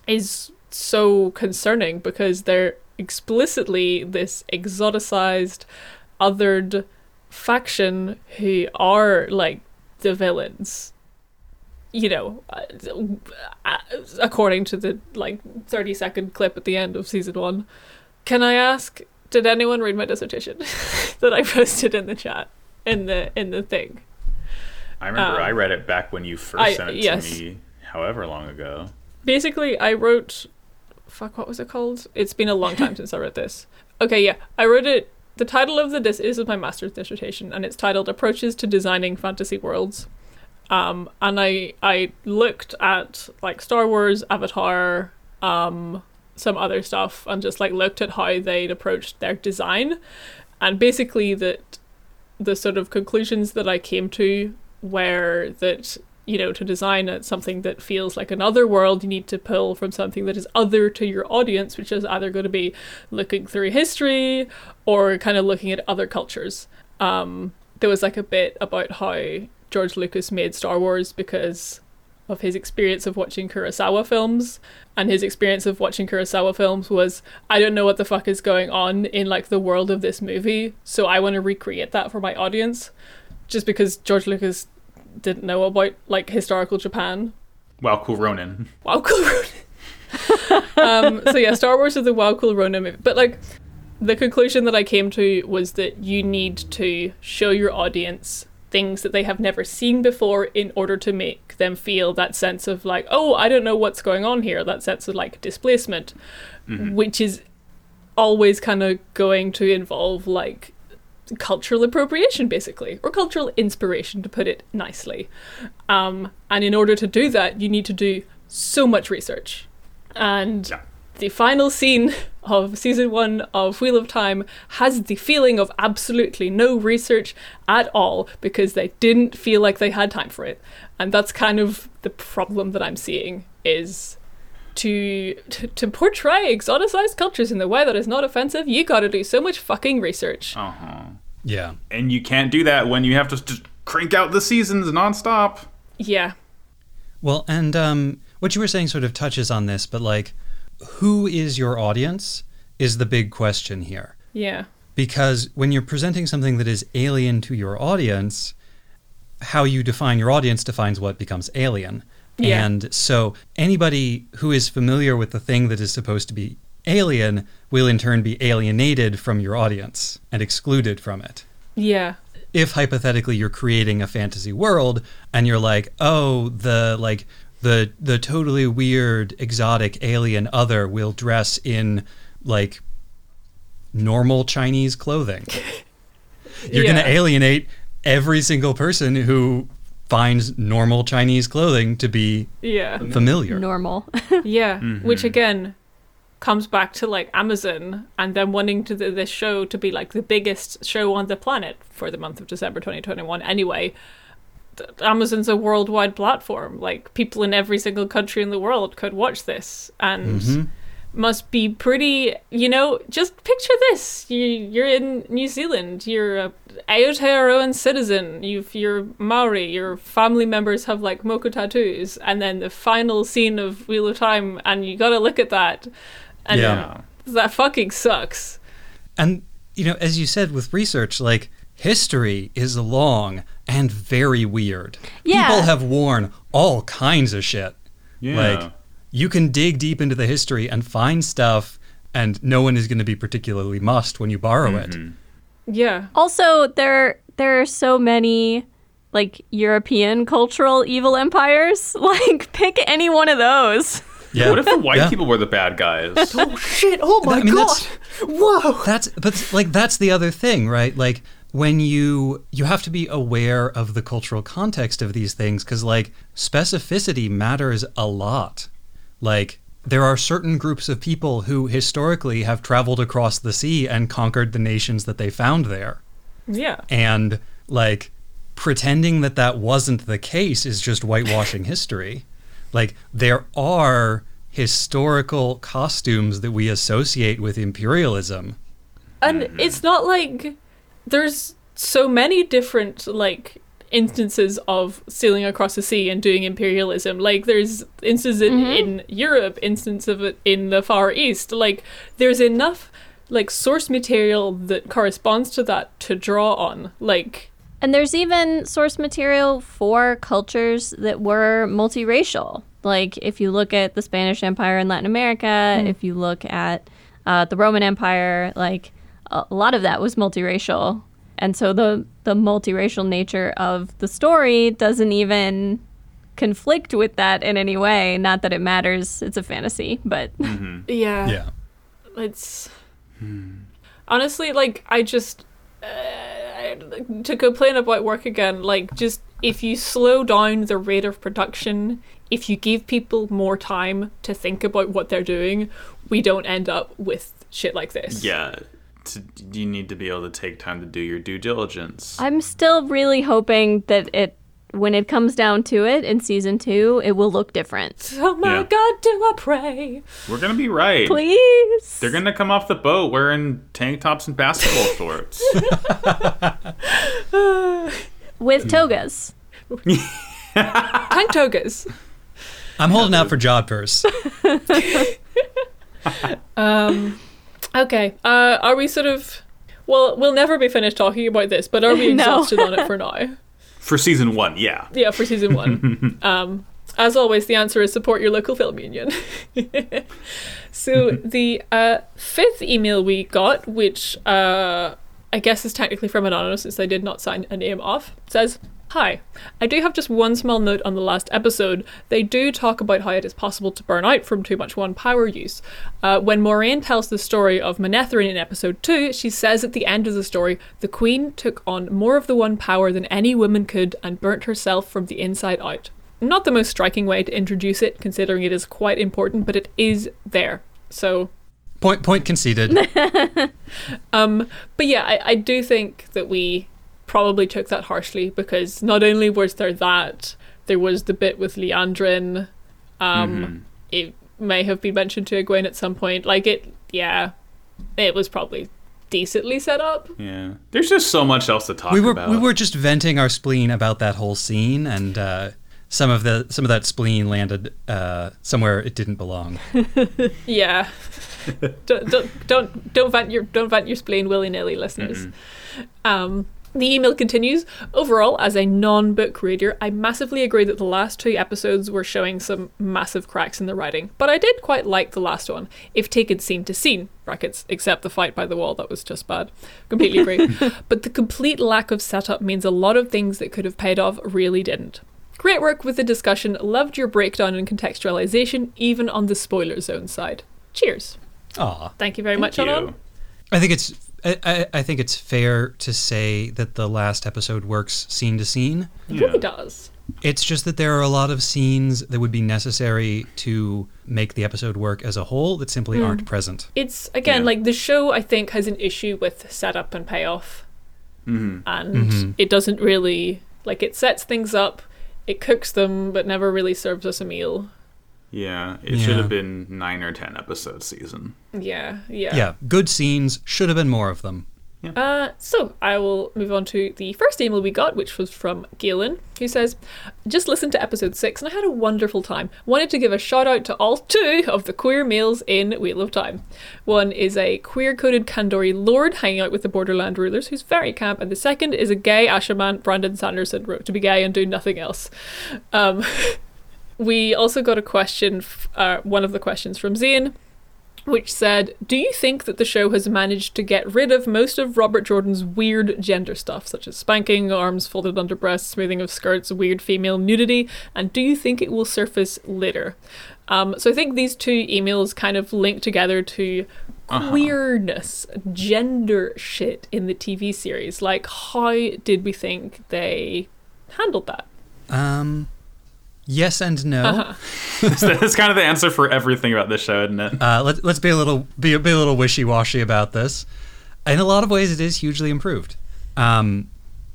is so concerning because they're explicitly this exoticized othered faction who are like the villains you know, uh, uh, according to the like 30 second clip at the end of season one. Can I ask, did anyone read my dissertation that I posted in the chat in the in the thing? I remember Um, I read it back when you first I- sent it yes. to me, however long ago. Basically, I wrote, fuck, what was it called? It's been a long time since I wrote this. Okay, yeah, I wrote it. The title of the dis this is my master's dissertation, and it's titled "Approaches to Designing Fantasy Worlds." Um, and I I looked at like Star Wars, Avatar, um, some other stuff, and just like looked at how they'd approached their design, and basically that the sort of conclusions that I came to were that you know to design it something that feels like another world you need to pull from something that is other to your audience which is either going to be looking through history or kind of looking at other cultures. Um, there was like a bit about how george lucas made star wars because of his experience of watching kurosawa films and his experience of watching kurosawa films was i don't know what the fuck is going on in like the world of this movie so i want to recreate that for my audience. Just because george lucas didn't know about like historical Japan. Wow, cool Ronin. Wow, cool Ronin. um, so yeah, Star Wars is the Wow, cool Ronin movie. But like, the conclusion that I came to was that you need to show your audience things that they have never seen before in order to make them feel that sense of like, oh, I don't know what's going on here. That sense of like displacement, mm-hmm. which is always kind of going to involve like cultural appropriation, basically, or cultural inspiration, to put it nicely. Um, and in order to do that, you need to do so much research. And yeah. the final scene of season one of Wheel of Time has the feeling of absolutely no research at all because they didn't feel like they had time for it. And that's kind of the problem that I'm seeing is to, to to portray exoticized cultures in the way that is not offensive, you got to do so much fucking research. Uh huh. Yeah. And you can't do that when you have to just crank out the seasons nonstop. Yeah. Well, and um, what you were saying sort of touches on this, but like, who is your audience is the big question here. Yeah. Because when you're presenting something that is alien to your audience, how you define your audience defines what becomes alien. Yeah. And so anybody who is familiar with the thing that is supposed to be alien will in turn be alienated from your audience and excluded from it. Yeah. If hypothetically you're creating a fantasy world and you're like, "Oh, the like the the totally weird exotic alien other will dress in like normal Chinese clothing." you're yeah. going to alienate every single person who finds normal Chinese clothing to be yeah. familiar. Normal. yeah, mm-hmm. which again comes back to like Amazon and then wanting to the, this show to be like the biggest show on the planet for the month of December 2021 anyway. Amazon's a worldwide platform. Like people in every single country in the world could watch this and mm-hmm. Must be pretty, you know, just picture this. You you're in New Zealand, you're a Aotearoan citizen, you've you're Maori, your family members have like moko tattoos, and then the final scene of Wheel of Time and you gotta look at that and yeah. that fucking sucks. And, you know, as you said with research, like, history is long and very weird. Yeah. People have worn all kinds of shit. Yeah. Like, you can dig deep into the history and find stuff, and no one is going to be particularly must when you borrow mm-hmm. it. Yeah. Also, there there are so many like European cultural evil empires. Like, pick any one of those. Yeah. What if the white yeah. people were the bad guys? oh shit! Oh my I mean, god! Whoa! That's but like that's the other thing, right? Like when you you have to be aware of the cultural context of these things because like specificity matters a lot. Like there are certain groups of people who historically have traveled across the sea and conquered the nations that they found there. Yeah. And like pretending that that wasn't the case is just whitewashing history. Like there are historical costumes that we associate with imperialism. And it's not like there's so many different like instances of sailing across the sea and doing imperialism. Like there's instances in, mm-hmm. in Europe, instances of it in the Far East. Like there's enough like source material that corresponds to that to draw on. Like and there's even source material for cultures that were multiracial. Like if you look at the Spanish Empire in Latin America, mm. if you look at uh, the Roman Empire, like a lot of that was multiracial. And so the the multiracial nature of the story doesn't even conflict with that in any way. Not that it matters; it's a fantasy, but mm-hmm. yeah, yeah, it's hmm. honestly like I just. Uh, to complain about work again, like just if you slow down the rate of production, if you give people more time to think about what they're doing, we don't end up with shit like this. Yeah. To, you need to be able to take time to do your due diligence. I'm still really hoping that it, when it comes down to it in season two, it will look different. Oh my Yeah. god, do I pray? We're gonna be right. Please. They're gonna come off the boat wearing tank tops and basketball shorts. With togas. Tank togas. I'm holding out for Jodhpurs. Um, okay. Uh, are we sort of? Well, we'll never be finished talking about this, but are we No. exhausted on it for now? For season one, yeah. Yeah, for season one. um, as always, the answer is support your local film union. so the uh, fifth email we got, which uh, I guess is technically from Anonymous since they did not sign a name off, says. Hi. I do have just one small note on the last episode. They do talk about how it is possible to burn out from too much one power use. Uh, when Moiraine tells the story of Manetheren in episode 2, she says at the end of the story, the Queen took on more of the one power than any woman could and burnt herself from the inside out. Not the most striking way to introduce it, considering it is quite important, but it is there. So, Point point conceded. um, but yeah, I, I do think that we probably took that harshly because not only was there that, there was the bit with Liandrin. Um, It may have been mentioned to Egwene at some point. Like it, yeah, it was probably decently set up. Yeah. There's just so much else to talk we were about. we were just venting our spleen about that whole scene, and uh, some of the some of that spleen landed uh, somewhere it didn't belong. Yeah. don't, don't don't don't vent your don't vent your spleen willy nilly, listeners. Um, the email continues. Overall, as a non-book reader, I massively agree that the last two episodes were showing some massive cracks in the writing, but I did quite like the last one, if taken scene to scene. Brackets, except the fight by the wall, that was just bad. Completely agree. but the complete lack of setup means a lot of things that could have paid off really didn't. Great work with the discussion. Loved your breakdown and contextualization, even on the spoiler zone side. Cheers. Aw. Thank you very much, Thank Anon. I think it's I, I, I think it's fair to say that the last episode works scene to scene. It really does. It's just that there are a lot of scenes that would be necessary to make the episode work as a whole that simply aren't present. It's again Yeah. like the show. I think has an issue with setup and payoff, Mhm. and Mhm. it doesn't really like it sets things up, it cooks them, but never really serves us a meal. Yeah. It Yeah. should have been nine or ten episode season. Yeah, yeah. Yeah, good scenes should have been more of them. Uh, so I will move on to the first email we got, which was from Galen, who says, "Just listened to episode six and I had a wonderful time. Wanted to give a shout out to all two of the queer males in Wheel of Time. One is a queer-coded Kandori lord hanging out with the Borderland rulers, who's very camp, and the second is a gay Asha'man Brandon Sanderson wrote to be gay and do nothing else." Um, we also got a question, f- uh, one of the questions from Zane which said, Do you think that the show has managed to get rid of most of Robert Jordan's weird gender stuff, such as spanking, arms folded under breasts, smoothing of skirts, weird female nudity, and do you think it will surface later? Um, so I think these two emails kind of link together to queerness, gender shit in the TV series. Like, how did we think they handled that? Um, yes and no. Uh-huh. That's kind of the answer for everything about this show, isn't it? Uh, let, let's be a little be, a- be a little wishy washy about this. In a lot of ways, it is hugely improved. Um,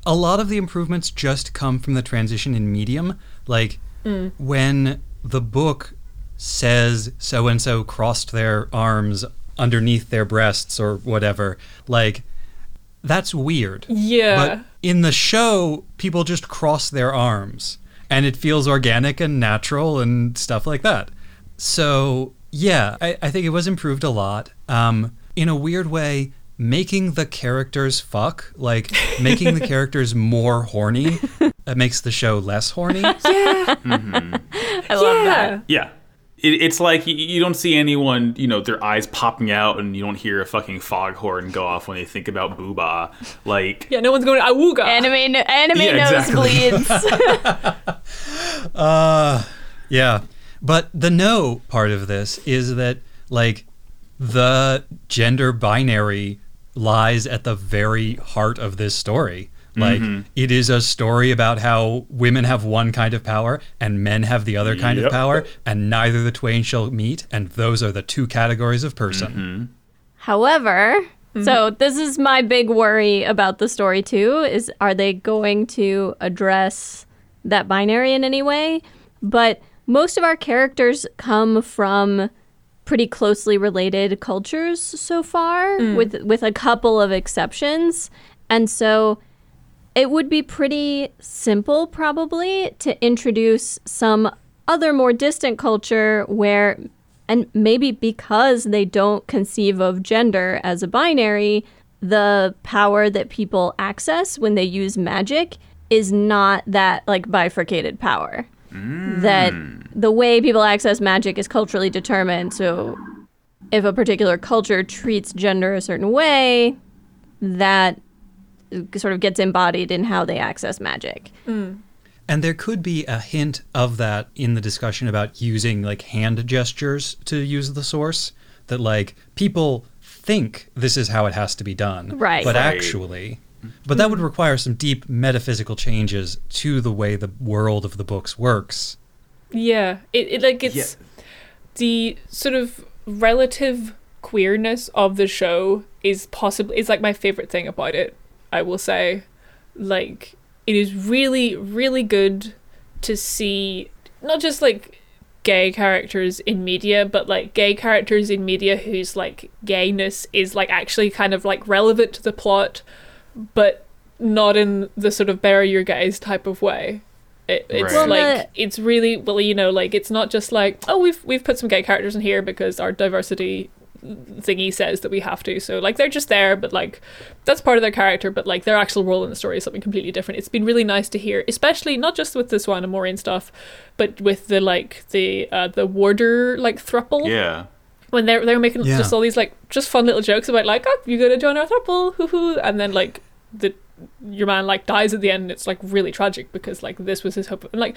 a lot of the improvements just come from the transition in medium. Like when the book says so and so crossed their arms underneath their breasts or whatever, like that's weird. Yeah. But in the show, people just cross their arms and it feels organic and natural and stuff like that. So, yeah, I, I think it was improved a lot. Um, in a weird way, making the characters fuck, like making the characters more horny, that makes the show less horny. yeah. I love that. Yeah. It, it's like you, you don't see anyone, you know, their eyes popping out and you don't hear a fucking foghorn go off when they think about Booba. Like, Yeah, no one's going, Awooga! Anime, anime Yeah, exactly. nosebleeds. Uh, yeah. But the no part of this is that, like, the gender binary lies at the very heart of this story. Like mm-hmm. it is a story about how women have one kind of power and men have the other kind of power, and neither the twain shall meet, and those are the two categories of person. Mm-hmm. However, mm-hmm. so this is my big worry about the story too is are they going to address that binary in any way? But most of our characters come from pretty closely related cultures so far mm. with with a couple of exceptions. And so it would be pretty simple probably to introduce some other more distant culture where and maybe because they don't conceive of gender as a binary the power that people access when they use magic is not that like bifurcated power. That mm. the way people access magic is culturally determined so if a particular culture treats gender a certain way that sort of gets embodied in how they access magic mm. And there could be a hint of that in the discussion about using like hand gestures to use the source. That like people think this is how it has to be done, Right. But Right. actually, but that would mm-hmm. require some deep metaphysical changes to the way the world of the books works. Yeah, it, it like it's Yeah. the sort of relative queerness of the show is possibly is like my favorite thing about it. I will say, like it is really really good to see not just like gay characters in media but like gay characters in media whose like gayness is like actually kind of like relevant to the plot but not in the sort of bury your gays type of way it, it's Right. Like it's really well you know like it's not just like oh we've we've put some gay characters in here because our diversity thingy says that we have to. So like they're just there but like that's part of their character but like their actual role in the story is something completely different. It's been really nice to hear especially not just with the one and Moiraine stuff but with the like the uh the warder like thruple. Yeah. when they're they're making Yeah. just all these like just fun little jokes about like oh you're gonna join our throuple hoo hoo and then like the your man like dies at the end. And it's like really tragic because like this was his hope and like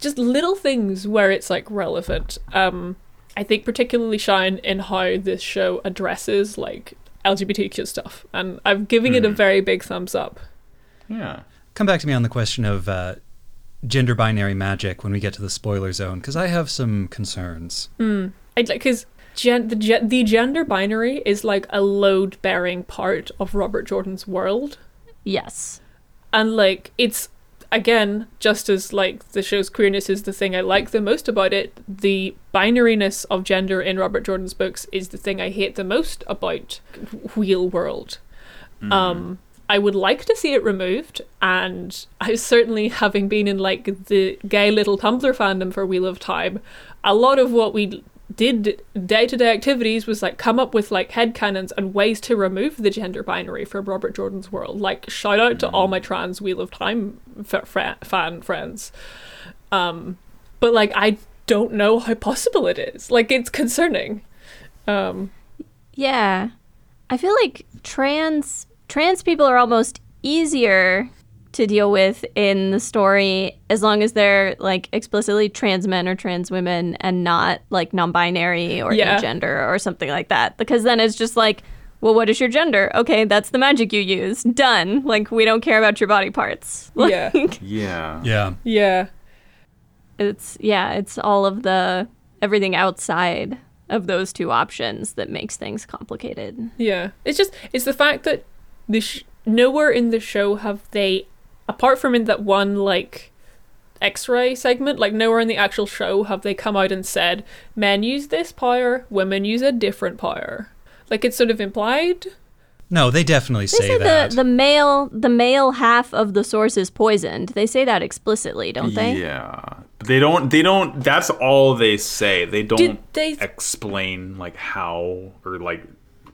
just little things where it's like relevant. Um i think particularly shine in how this show addresses like lgbtq stuff and i'm giving it a very big thumbs up Yeah. Come back to me on the question of uh, gender binary magic when we get to the spoiler zone, because I have some concerns. I like because gen- the gen- the gender binary is like a load bearing part of Robert Jordan's world. yes and like it's again just as like the show's queerness is the thing i like the most about it the binariness of gender in robert jordan's books is the thing i hate the most about wheel world. Um i would like to see it removed and i certainly having been in like the gay little tumblr fandom for wheel of time a lot of what we did day-to-day activities was like come up with like headcanons and ways to remove the gender binary from Robert Jordan's world. Like shout out to all my trans Wheel of Time fan friends. Um, but like I don't know how possible it is. Like it's concerning. Um, Yeah. I feel like trans trans people are almost easier to deal with in the story as long as they're like explicitly trans men or trans women and not like non-binary or Yeah. gender or something like that because then it's just like well what is your gender okay that's the magic you use done like we don't care about your body parts yeah, Yeah. Yeah. yeah, it's yeah it's all of the everything outside of those two options that makes things complicated yeah. It's just it's the fact that the sh- nowhere in the show have they, apart from in that one like X-ray segment, like nowhere in the actual show have they come out and said men use this power, women use a different power. Like it's sort of implied. No, they definitely They say say that. the the male the male half of the source is poisoned. They say that explicitly, don't they? Yeah. They don't they don't that's all they say. They don't Did they- explain like how or like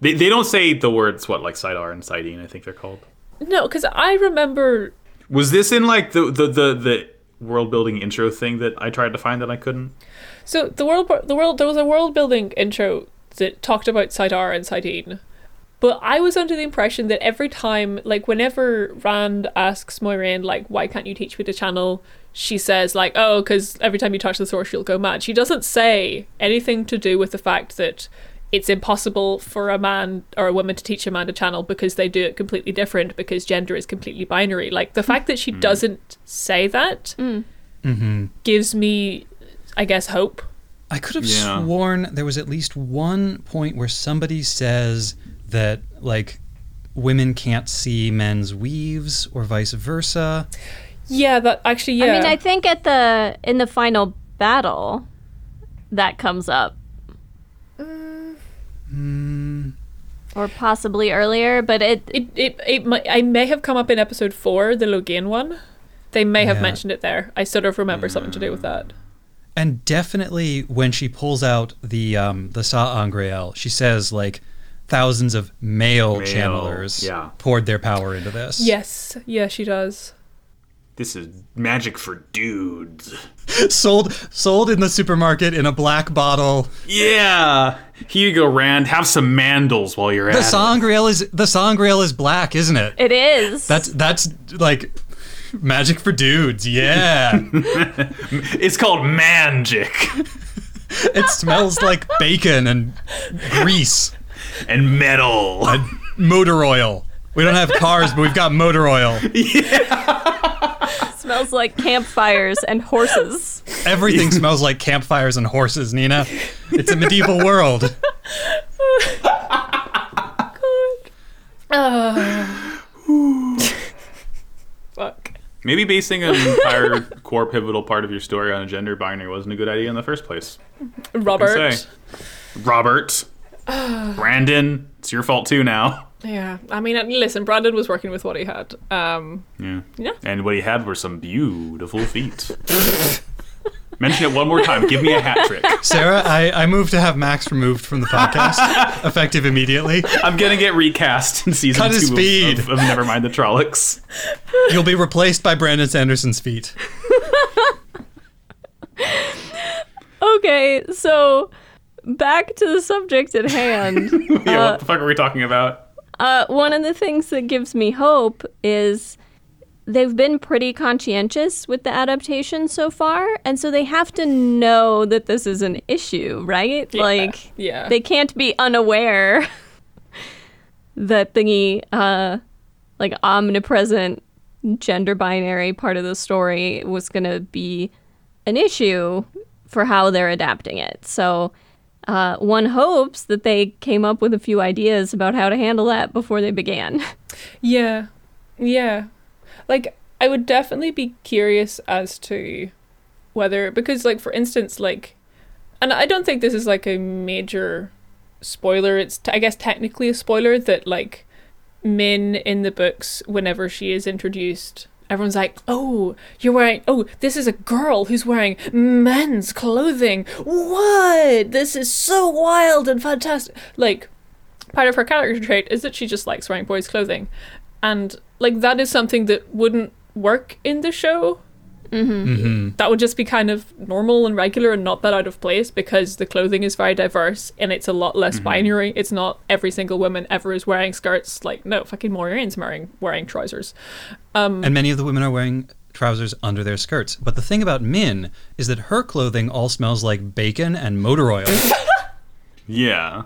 they, they don't say the words what like Saidar and Saidin, I think they're called. No, because I remember Was this in like the the the, the world building intro thing that I tried to find that I couldn't? So the world, the world, there was a world building intro that talked about Saidar and Saidin, but I was under the impression that every time, like whenever Rand asks Moiraine, like, "Why can't you teach me to channel?" she says, like, "Oh, because every time you touch the source, you'll go mad." She doesn't say anything to do with the fact that it's impossible for a man or a woman to teach a man to channel because they do it completely different because gender is completely binary. Like the fact that she hmm. doesn't say that mm. mm-hmm. gives me, I guess, hope. I could have Yeah. sworn there was at least one point where somebody says that like women can't see men's weaves or vice versa. Yeah, that actually, yeah. I mean, I think at the in the final battle, that comes up, mm. or possibly earlier. But it, it, it, it might, I may have come up in episode four, the Logain one. They may have Yeah. mentioned it there. I sort of remember something to do with mm. that. And definitely when she pulls out the um the sa'angreal, she says like thousands of male, Male, channelers yeah. poured their power into this. Yes, yeah, she does. This is magic for dudes. sold sold in the supermarket in a black bottle. Yeah. Here you go, Rand. Have some mandals while you're The at Sa Angreal is the sa'angreal is black, isn't it? it is. That's that's like magic for dudes. Yeah. It's called magic it smells like bacon and grease and metal. and motor oil. We don't have cars, but we've got motor oil. Yeah. smells like campfires and horses. Everything smells like campfires and horses, Nina. It's a medieval world. Fuck. Maybe basing an entire core pivotal part of your story on a gender binary wasn't a good idea in the first place. Robert. Robert, Brandon, it's your fault too now. Yeah, I mean, listen, Brandon was working with what he had. Um, Yeah. Yeah. And what he had were some beautiful feet. Mention it one more time. Give me a hat trick. Sarah, I, I moved to have Max removed from the podcast, effective immediately. I'm gonna get recast in season Cut two his of- speed. Of, of Nevermind the Trollocs. You'll be replaced by Brandon Sanderson's feet. Okay, so back to the subject at hand. Yeah, what the fuck are we talking about? Uh, one of the things that gives me hope is they've been pretty conscientious with the adaptation so far, and so they have to know that this is an issue, right? Yeah, Like, yeah. they can't be unaware that the uh, like omnipresent gender binary part of the story was going to be an issue for how they're adapting it. So uh, one hopes that they came up with a few ideas about how to handle that before they began. Yeah. Yeah. Like I would definitely be curious as to whether because like for instance like and I don't think this is like a major spoiler. It's t- I guess technically a spoiler that like Min in the books whenever she is introduced everyone's like oh you're wearing oh this is a girl who's wearing men's clothing. What? This is so wild and fantastic. Like part of her character trait is that she just likes wearing boys' clothing. And like that is something that wouldn't work in the show. Mm-hmm. mm-hmm. That would just be kind of normal and regular and not that out of place because the clothing is very diverse and it's a lot less mm-hmm. binary. It's not every single woman ever is wearing skirts. Like no, fucking Moiraine's wearing wearing trousers. Um, and many of the women are wearing trousers under their skirts. But the thing about Min is that her clothing all smells like bacon and motor oil. Yeah.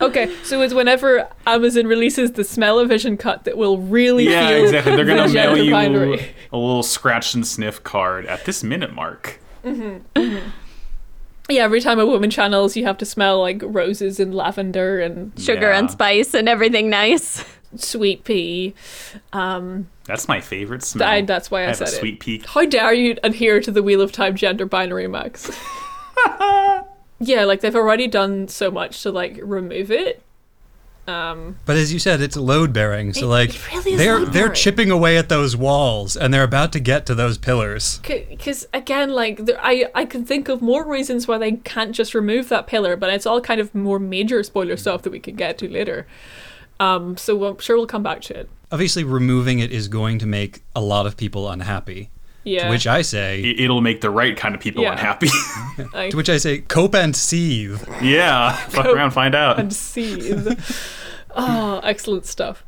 Okay, so it's whenever Amazon releases the smell-o-vision cut that will really Yeah, feel exactly. They're gonna the mail gender you binary. a little scratch and sniff card at this minute mark. Yeah, every time a woman channels, you have to smell like roses and lavender and Sugar and spice and everything nice. sweet pea. Um, That's my favorite smell. I, that's why I, have said a it. sweet pea. How dare you adhere to the Wheel of Time gender binary, Max? yeah, like they've already done so much to like remove it. Um, But as you said, it's load bearing. So It- like it really they're they're chipping away at those walls and they're about to get to those pillars. because again, like there, I I can think of more reasons why they can't just remove that pillar, but it's all kind of more major spoiler stuff that we can get to later. Um, so I'm sure we'll come back to it. Obviously removing it is going to make a lot of people unhappy. Yeah. To which I say It- It'll make the right kind of people Yeah. unhappy. To which I say cope and seethe. yeah. Fuck Cope around, find out. and seethe. oh, excellent stuff.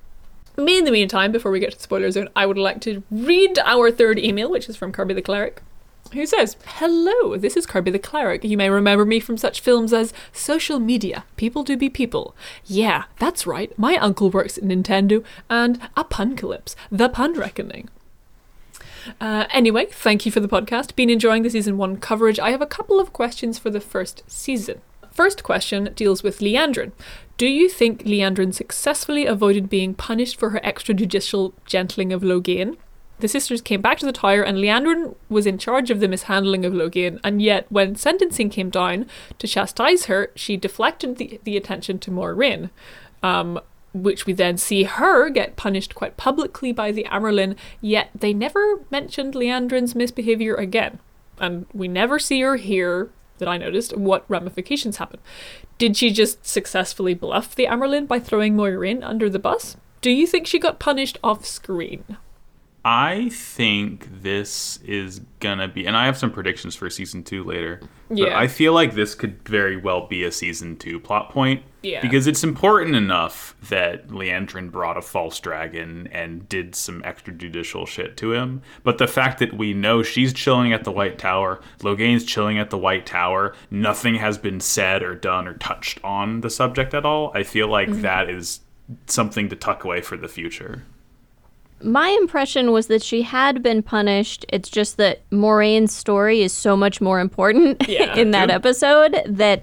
Me, in the meantime, before we get to the spoiler zone, I would like to read our third email, which is from Kirby the Cleric. who says, Hello, this is Kirby the Cleric. You may remember me from such films as Social Media, People Do Be People. Yeah, that's right, my uncle works at Nintendo, and Apuncalypse, The Pun Reckoning. Uh, anyway, thank you for the podcast. Been enjoying the season one coverage. I have a couple of questions for the first season. First question deals with Liandrin. Do you think Liandrin successfully avoided being punished for her extrajudicial gentling of Logain? The sisters came back to the tower, and Liandrin was in charge of the mishandling of Logain, and yet when sentencing came down to chastise her, she deflected the, the attention to Moiraine. Um, which we then see her get punished quite publicly by the Amyrlin, yet they never mentioned Liandrin's misbehaviour again. And we never see or hear, that I noticed, what ramifications happen. Did she just successfully bluff the Amyrlin by throwing Moiraine under the bus? Do you think she got punished off screen? I think this is gonna be, and I have some predictions for season two later. But Yeah. I feel like this could very well be a season two plot point. Yeah. Because it's important enough that Liandrin brought a false dragon and did some extrajudicial shit to him. But the fact that we know she's chilling at the White Tower, Logain's chilling at the White Tower, nothing has been said or done or touched on the subject at all, I feel like mm-hmm. that is something to tuck away for the future. My impression was that she had been punished. It's just that Moiraine's story is so much more important Yeah. in that True. episode that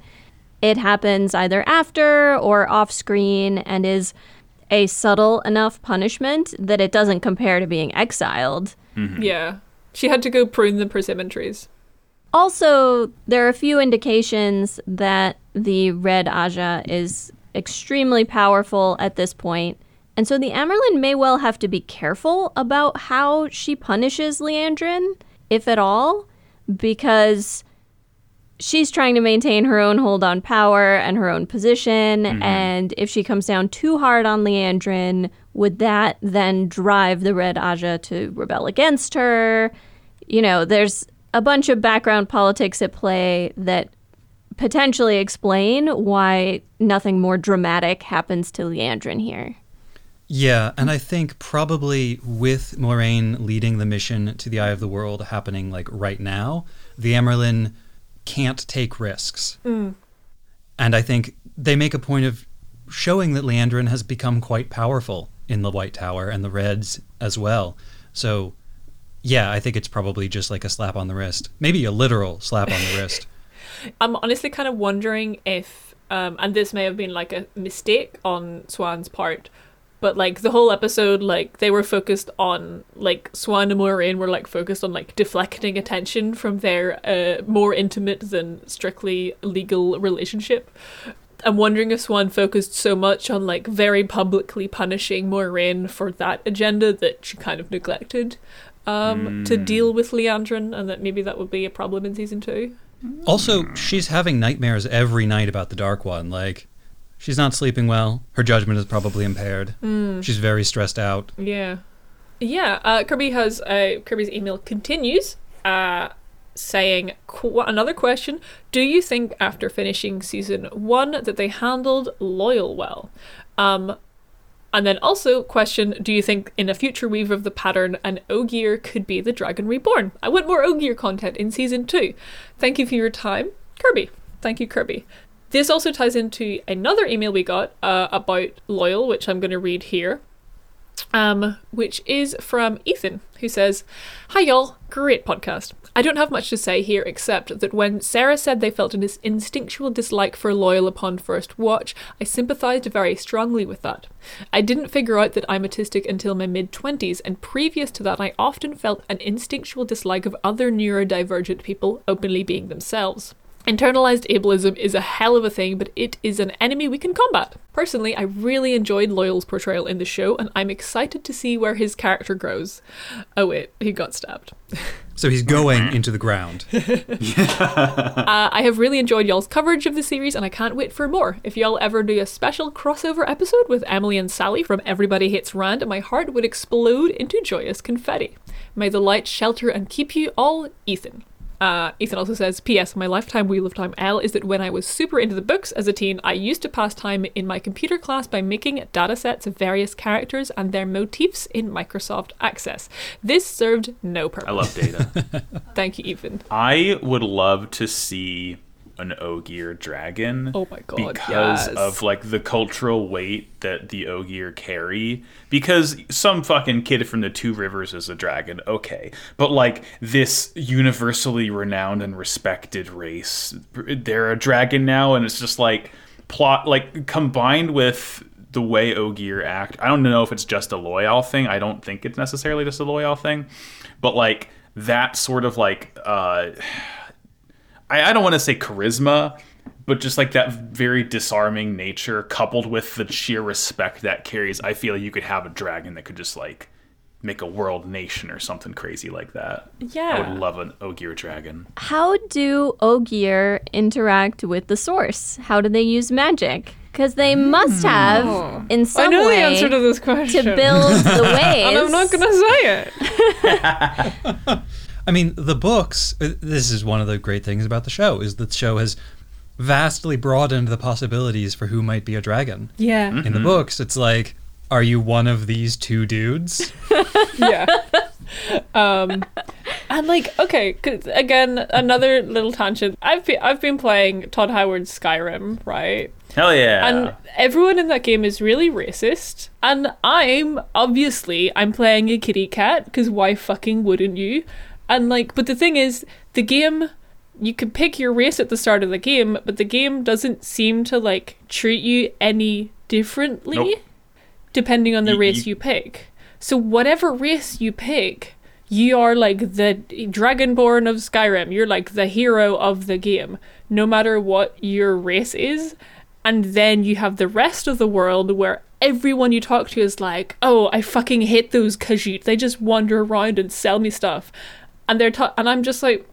it happens either after or off screen and is a subtle enough punishment that it doesn't compare to being exiled. Mm-hmm. Yeah. She had to go prune the persimmon trees. Also, there are a few indications that the Red Ajah is extremely powerful at this point, and so the Amyrlin may well have to be careful about how she punishes Liandrin, if at all, because she's trying to maintain her own hold on power and her own position, mm-hmm. and if she comes down too hard on Liandrin, would that then drive the Red Ajah to rebel against her? you know, there's a bunch of background politics at play that potentially explain why nothing more dramatic happens to Liandrin here. Yeah, and I think probably with Moiraine leading the mission to the Eye of the World happening like right now, the Amyrlin can't take risks. And I think they make a point of showing that Liandrin has become quite powerful in the White Tower and the Reds as well. So, yeah, I think it's probably just like a slap on the wrist. Maybe a literal slap on the wrist. I'm honestly kind of wondering if, um, and this may have been like a mistake on Siuan's part, but like the whole episode, like they were focused on like Siuan and Moiraine were like focused on like deflecting attention from their uh, more intimate than strictly legal relationship. I'm wondering if Siuan focused so much on like very publicly punishing Moiraine for that agenda that she kind of neglected um, to deal with Liandrin, and that maybe that would be a problem in season two. Also, she's having nightmares every night about the Dark One. Like, she's not sleeping well. Her judgment is probably impaired. She's very stressed out. Yeah. Yeah, uh, Kirby has uh, Kirby's email continues uh, saying qu- another question: Do you think after finishing season one that they handled Loial well? Um, and then also question: Do you think in a future weave of the pattern, an Ogier could be the Dragon Reborn? I want more Ogier content in season two. Thank you for your time, Kirby. Thank you, Kirby. This also ties into another email we got uh, about Loial, which I'm going to read here um, which is from Ethan, who says, Hi, y'all. Great podcast. I don't have much to say here except that when Sarah said they felt an instinctual dislike for Loial upon first watch, I sympathized very strongly with that. I didn't figure out that I'm autistic until my mid 20s, and previous to that, I often felt an instinctual dislike of other neurodivergent people openly being themselves. Internalized ableism is a hell of a thing, but it is an enemy we can combat. Personally, I really enjoyed Loial's portrayal in the show, and I'm excited to see where his character grows. Oh, wait, he got stabbed. So he's going into the ground. Uh, I have really enjoyed y'all's coverage of the series, and I can't wait for more. If y'all ever do a special crossover episode with Emily and Sally from Everybody Hates Rand, my heart would explode into joyous confetti. May the light shelter and keep you all, Ethan. Uh, Ethan also says, P.S. My lifetime wheel of time L is that when I was super into the books as a teen, I used to pass time in my computer class by making data sets of various characters and their motifs in Microsoft Access. This served no purpose. I love data. Thank you, Ethan. I would love to see an Ogier dragon. Oh my God, Because yes. of like the cultural weight that the Ogier carry. Because some fucking kid from the Two Rivers is a dragon, okay. But like this universally renowned and respected race, they're a dragon now, and it's just like plot like combined with the way Ogier act. I don't know if it's just a Loial thing. I don't think it's necessarily just a Loial thing. But like that sort of like uh I, I don't want to say charisma, but just like that very disarming nature coupled with the sheer respect that carries, I feel you could have a dragon that could just like make a world nation or something crazy like that. Yeah. I would love an Ogier dragon. How do Ogier interact with the source? How do they use magic? Because they must hmm. have, in I some know way, the answer to this question. to build the ways. and I'm not going to say it. I mean, the books. uh, This is one of the great things about the show is that the show has vastly broadened the possibilities for who might be a dragon. Yeah. In the books, it's like, are you one of these two dudes? yeah. Um, and like, okay, 'cause again, another little tangent. I've been I've been playing Todd Howard's Skyrim, right? Hell yeah. And everyone in that game is really racist. And I'm obviously I'm playing a kitty cat because why fucking wouldn't you? And like, but the thing is, the game you can pick your race at the start of the game, but the game doesn't seem to like treat you any differently Nope. depending on the Y- race you- you pick. So whatever race you pick, you are like the dragonborn of Skyrim. You're like the hero of the game, no matter what your race is. And then you have the rest of the world where everyone you talk to is like, "Oh, I fucking hate those Khajiit. They just wander around and sell me stuff." And they're ta- and I'm just like,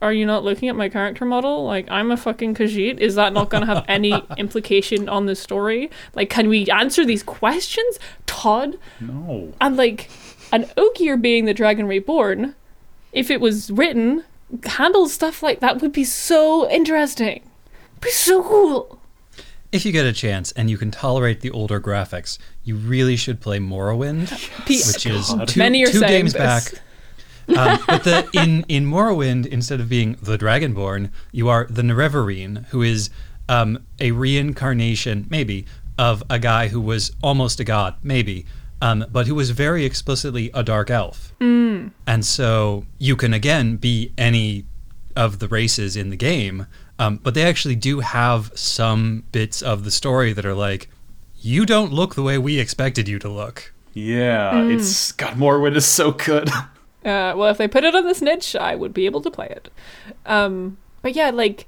are you not looking at my character model? Like, I'm a fucking Khajiit. Is that not going to have any implication on the story? Like, can we answer these questions? Todd? no. And, like, an Ogier being the Dragon Reborn, if it was written, handle stuff like that would be so interesting. Be so cool. If you get a chance and you can tolerate the older graphics, you really should play Morrowind, P- which is God. two, Many are two games this. back. Um, but the, in in Morrowind, instead of being the Dragonborn, you are the Nerevarine, who is um, a reincarnation, maybe, of a guy who was almost a god, maybe, um, but who was very explicitly a dark elf. Mm. And so you can again be any of the races in the game, um, but they actually do have some bits of the story that are like, you don't look the way we expected you to look. Yeah, Mm. it's God Morrowind is so good. Uh, well, if they put it on this niche, I would be able to play it. Um, but yeah, like,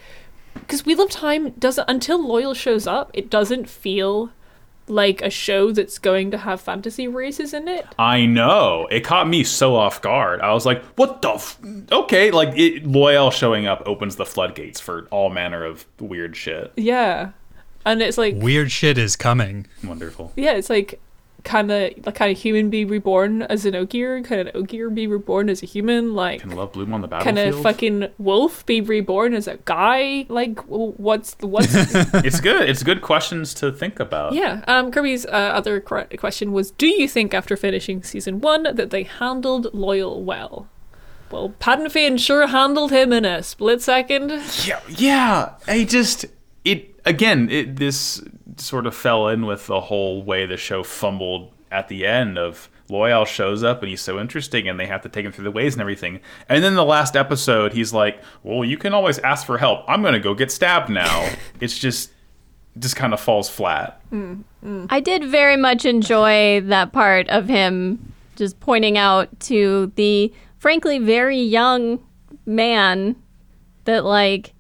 because Wheel of Time doesn't until Loial shows up, it doesn't feel like a show that's going to have fantasy races in it. I know. It caught me so off guard. I was like, "What the? F-? Okay." Like, it, Loial showing up opens the floodgates for all manner of weird shit. Yeah, and it's like, Weird shit is coming. Wonderful. yeah, it's like kind of like kind of human be reborn as an Ogier, kind of Ogier be reborn as a human, like Can love bloom on the kind battlefield? of fucking wolf be reborn as a guy. Like, what's the what's it's good. It's good questions to think about. Yeah. Um, Kirby's uh, other question was Do you think after finishing season one that they handled Loial well? Well, Padan Fain sure handled him in a split second. Yeah, yeah. I just it again. It this sort of fell in with the whole way the show fumbled at the end of Loial shows up and he's so interesting and they have to take him through the ways and everything. And then the last episode, he's like, "Well, you can always ask for help. I'm gonna go get stabbed now." it's just just kind of falls flat. I did very much enjoy that part of him just pointing out to the frankly very young man that like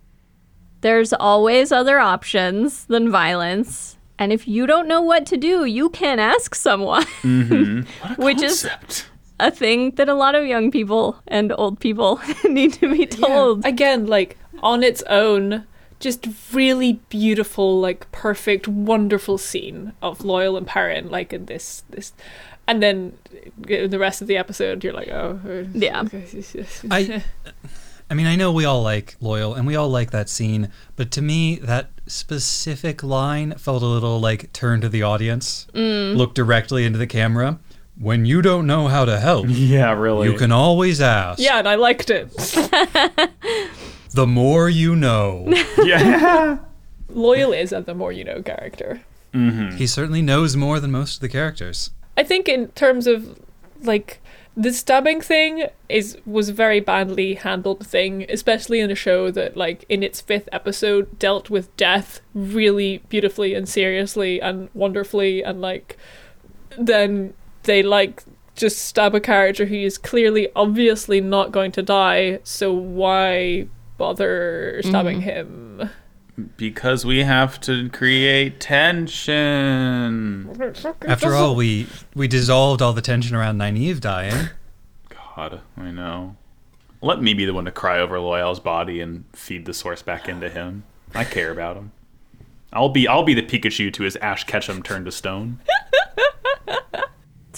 there's always other options than violence and if you don't know what to do you can ask someone which is a thing that a lot of young people and old people need to be told Again, like, on its own, just really beautiful, like, perfect, wonderful scene of Loial and Perrin, like, in this. this and then uh, the rest of the episode, you're like, oh. yeah. I I mean, I know we all like Loial and we all like that scene, but to me, that specific line felt a little like turn to the audience, mm. look directly into the camera. When you don't know how to help, Yeah, really. you can always ask. Yeah, and I liked it. The more you know. Yeah. Loial is a the more you know character. Mm-hmm. he certainly knows more than most of the characters. I think in terms of like the stabbing thing is was a very badly handled thing, especially in a show that like in its fifth episode dealt with death really beautifully and seriously and wonderfully and like then they like just stab a character who is clearly obviously not going to die, so why bother stabbing mm-hmm. him? Because we have to create tension. After all, we we dissolved all the tension around Nynaeve dying. God, I know. Let me be the one to cry over Loial's body and feed the source back into him. I care about him. I'll be I'll be the Pikachu to his Ash Ketchum turned to stone.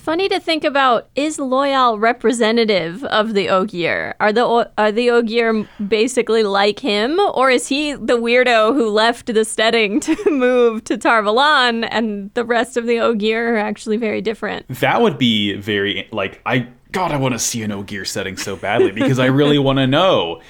Funny to think about is Loial representative of the Ogier? Are the are the Ogier basically like him or is he the weirdo who left the stedding to move to Tar Valon and the rest of the Ogier are actually very different? That would be very like I God, I want to see an Ogier stedding so badly because I really want to know.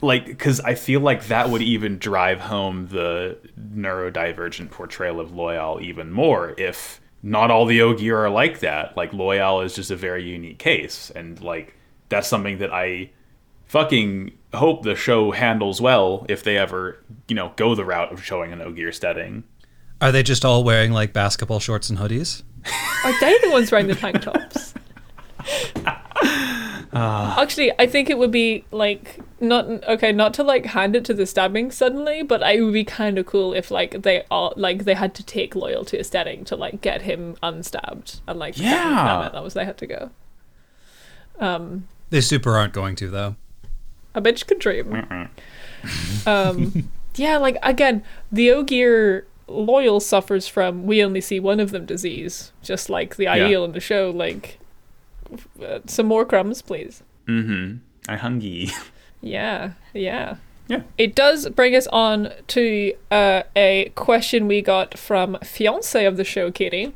Like, because I feel like that would even drive home the neurodivergent portrayal of Loial even more if not all the Ogier are like that. Like, Loial is just a very unique case. And, like, that's something that I fucking hope the show handles well if they ever, you know, go the route of showing an Ogier stedding. Are they just all wearing like basketball shorts and hoodies? Are they the ones wearing the tank tops? Actually, I think it would be like not okay, not to like hand it to the stabbing suddenly, but it would be kind of cool if like they all like they had to take loyalty to aesthetic to like get him unstabbed and like Yeah. that meant that was they had to go. Um, They super aren't going to though. a bitch could dream. um, yeah, like again, the Ogier Loial suffers from we only see one of them disease, just like the ideal in the show. Like, uh, some more crumbs, please. Mm-hmm. I hungry. Yeah, yeah. Yeah. It does bring us on to uh, a question we got from fiance of the show, Kitty,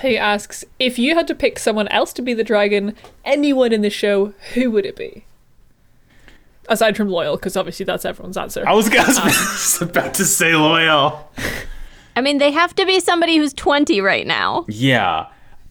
who asks if you had to pick someone else to be the dragon, anyone in the show, who would it be? Aside from Loial, because obviously that's everyone's answer. I was, I was just about to say Loial. I mean, they have to be somebody who's 20 right now. Yeah.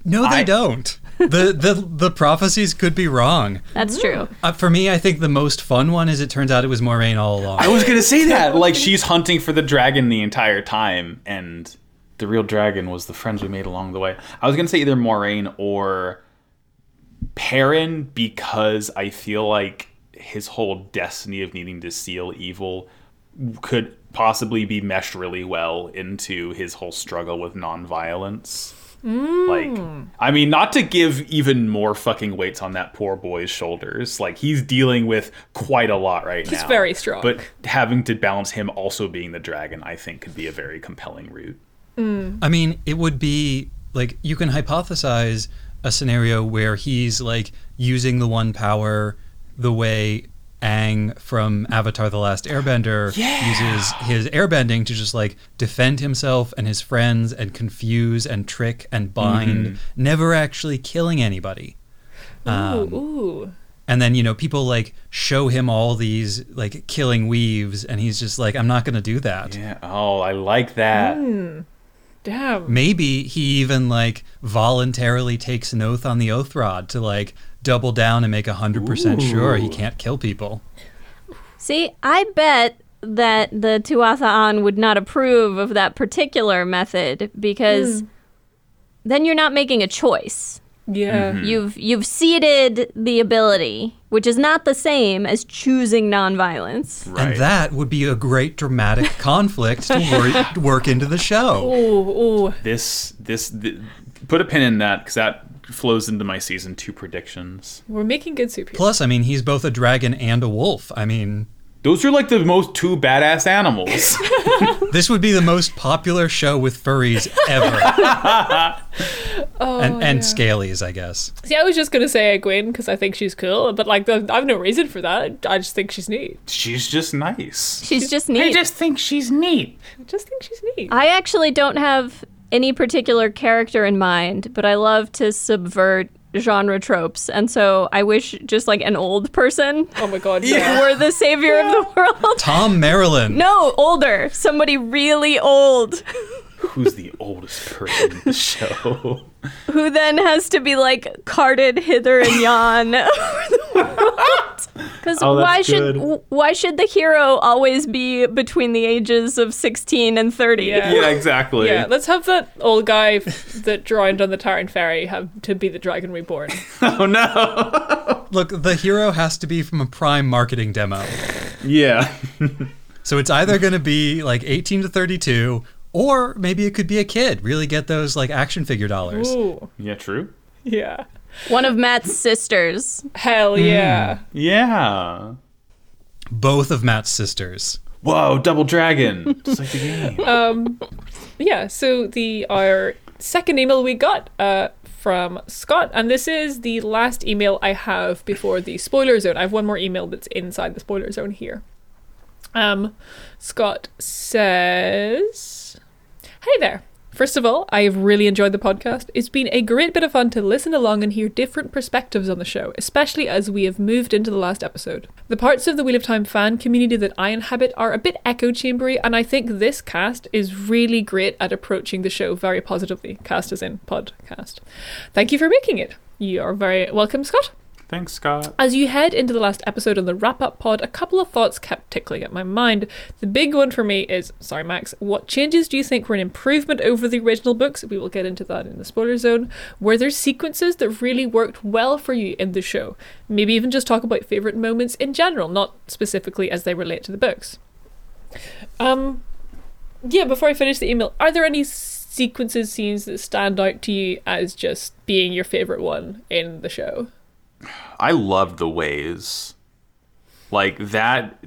No, they I- don't. The, the the prophecies could be wrong. That's true. Uh, for me, I think the most fun one is it turns out it was Moiraine all along. I was gonna say that. Like she's hunting for the dragon the entire time, and the real dragon was the friends we made along the way. I was gonna say either Moiraine or Perrin because I feel like his whole destiny of needing to seal evil could possibly be meshed really well into his whole struggle with nonviolence. Like, mm. I mean, not to give even more fucking weights on that poor boy's shoulders. Like, he's dealing with quite a lot right He's now. very strong. But having to balance him also being the dragon, I think, could be a very compelling route. Mm. I mean, it would be like you can hypothesize a scenario where he's like using the one power the way Aang from Avatar The Last Airbender uses his airbending to just like defend himself and his friends and confuse and trick and bind, mm-hmm. never actually killing anybody. ooh, um, ooh. And then, you know, people like show him all these like killing weaves and he's just like, I'm not going to do that. Yeah. Oh, I like that. Hmm. Damn. maybe he even like voluntarily takes an oath on the oath rod to like double down and make 100% sure he can't kill people See, I bet that the Tuatha'an would not approve of that particular method because hmm. then you're not making a choice. Yeah. Mm-hmm. You've you've ceded the ability, which is not the same as choosing nonviolence. Right. and that would be a great dramatic conflict to wor- work into the show Ooh, ooh. this, this, th- put a pin in that because that flows into my season two predictions. We're making good soup here. plus i mean he's both a dragon and a wolf i mean Those are like the most two badass animals. this would be the most popular show with furries ever Oh, and and yeah. Scalies, I guess. See, I was just gonna say Egwene because I think she's cool, but like, the- I've no reason for that. I just think she's neat. She's just nice. She's just neat. I just think she's neat. I just think she's neat. I actually don't have any particular character in mind, but I love to subvert genre tropes. And so I wish just like an old person oh my god, yeah. were the savior of the world. Thom Merrilin. No, older. Somebody really old Who's the oldest person in the show? who then has to be like carted hither and yon Because Oh, that's why should good. w- why should the hero always be between the ages of 16 and 30? Yeah. yeah, exactly. Yeah, let's have that old guy that drowned on the Taren Ferry have to be the Dragon Reborn. Oh no. Look, the hero has to be from a prime marketing demo. yeah. So it's either going to be like 18 to 32 or maybe it could be a kid. Really get those like action figure dollars. Ooh, Yeah, true. yeah. One of Mat's sisters. Hell yeah. Yeah. Both of Mat's sisters. Whoa, double dragon. Just like the game. Um, yeah. So the our second email we got uh from Scott, and this is the last email I have before the spoiler zone. I have one more email that's inside the spoiler zone here. Um, Scott says, "Hey there." First of all, I have really enjoyed the podcast. It's been a great bit of fun to listen along and hear different perspectives on the show, especially as we have moved into the last episode. The parts of the Wheel of Time fan community that I inhabit are a bit echo chambery, and I think this cast is really great at approaching the show very positively. Cast as in podcast. Thank you for making it. You are very welcome, Scott. Thanks, Scott. As you head into the last episode on the wrap up pod, a couple of thoughts kept tickling at my mind. The big one for me is sorry, Max, what changes do you think were an improvement over the original books? We will get into that in the spoiler zone. Were there sequences that really worked well for you in the show? Maybe even just talk about favourite moments in general, not specifically as they relate to the books. Um, yeah, before I finish the email, are there any sequences, scenes that stand out to you as just being your favourite one in the show? I love the ways. Like that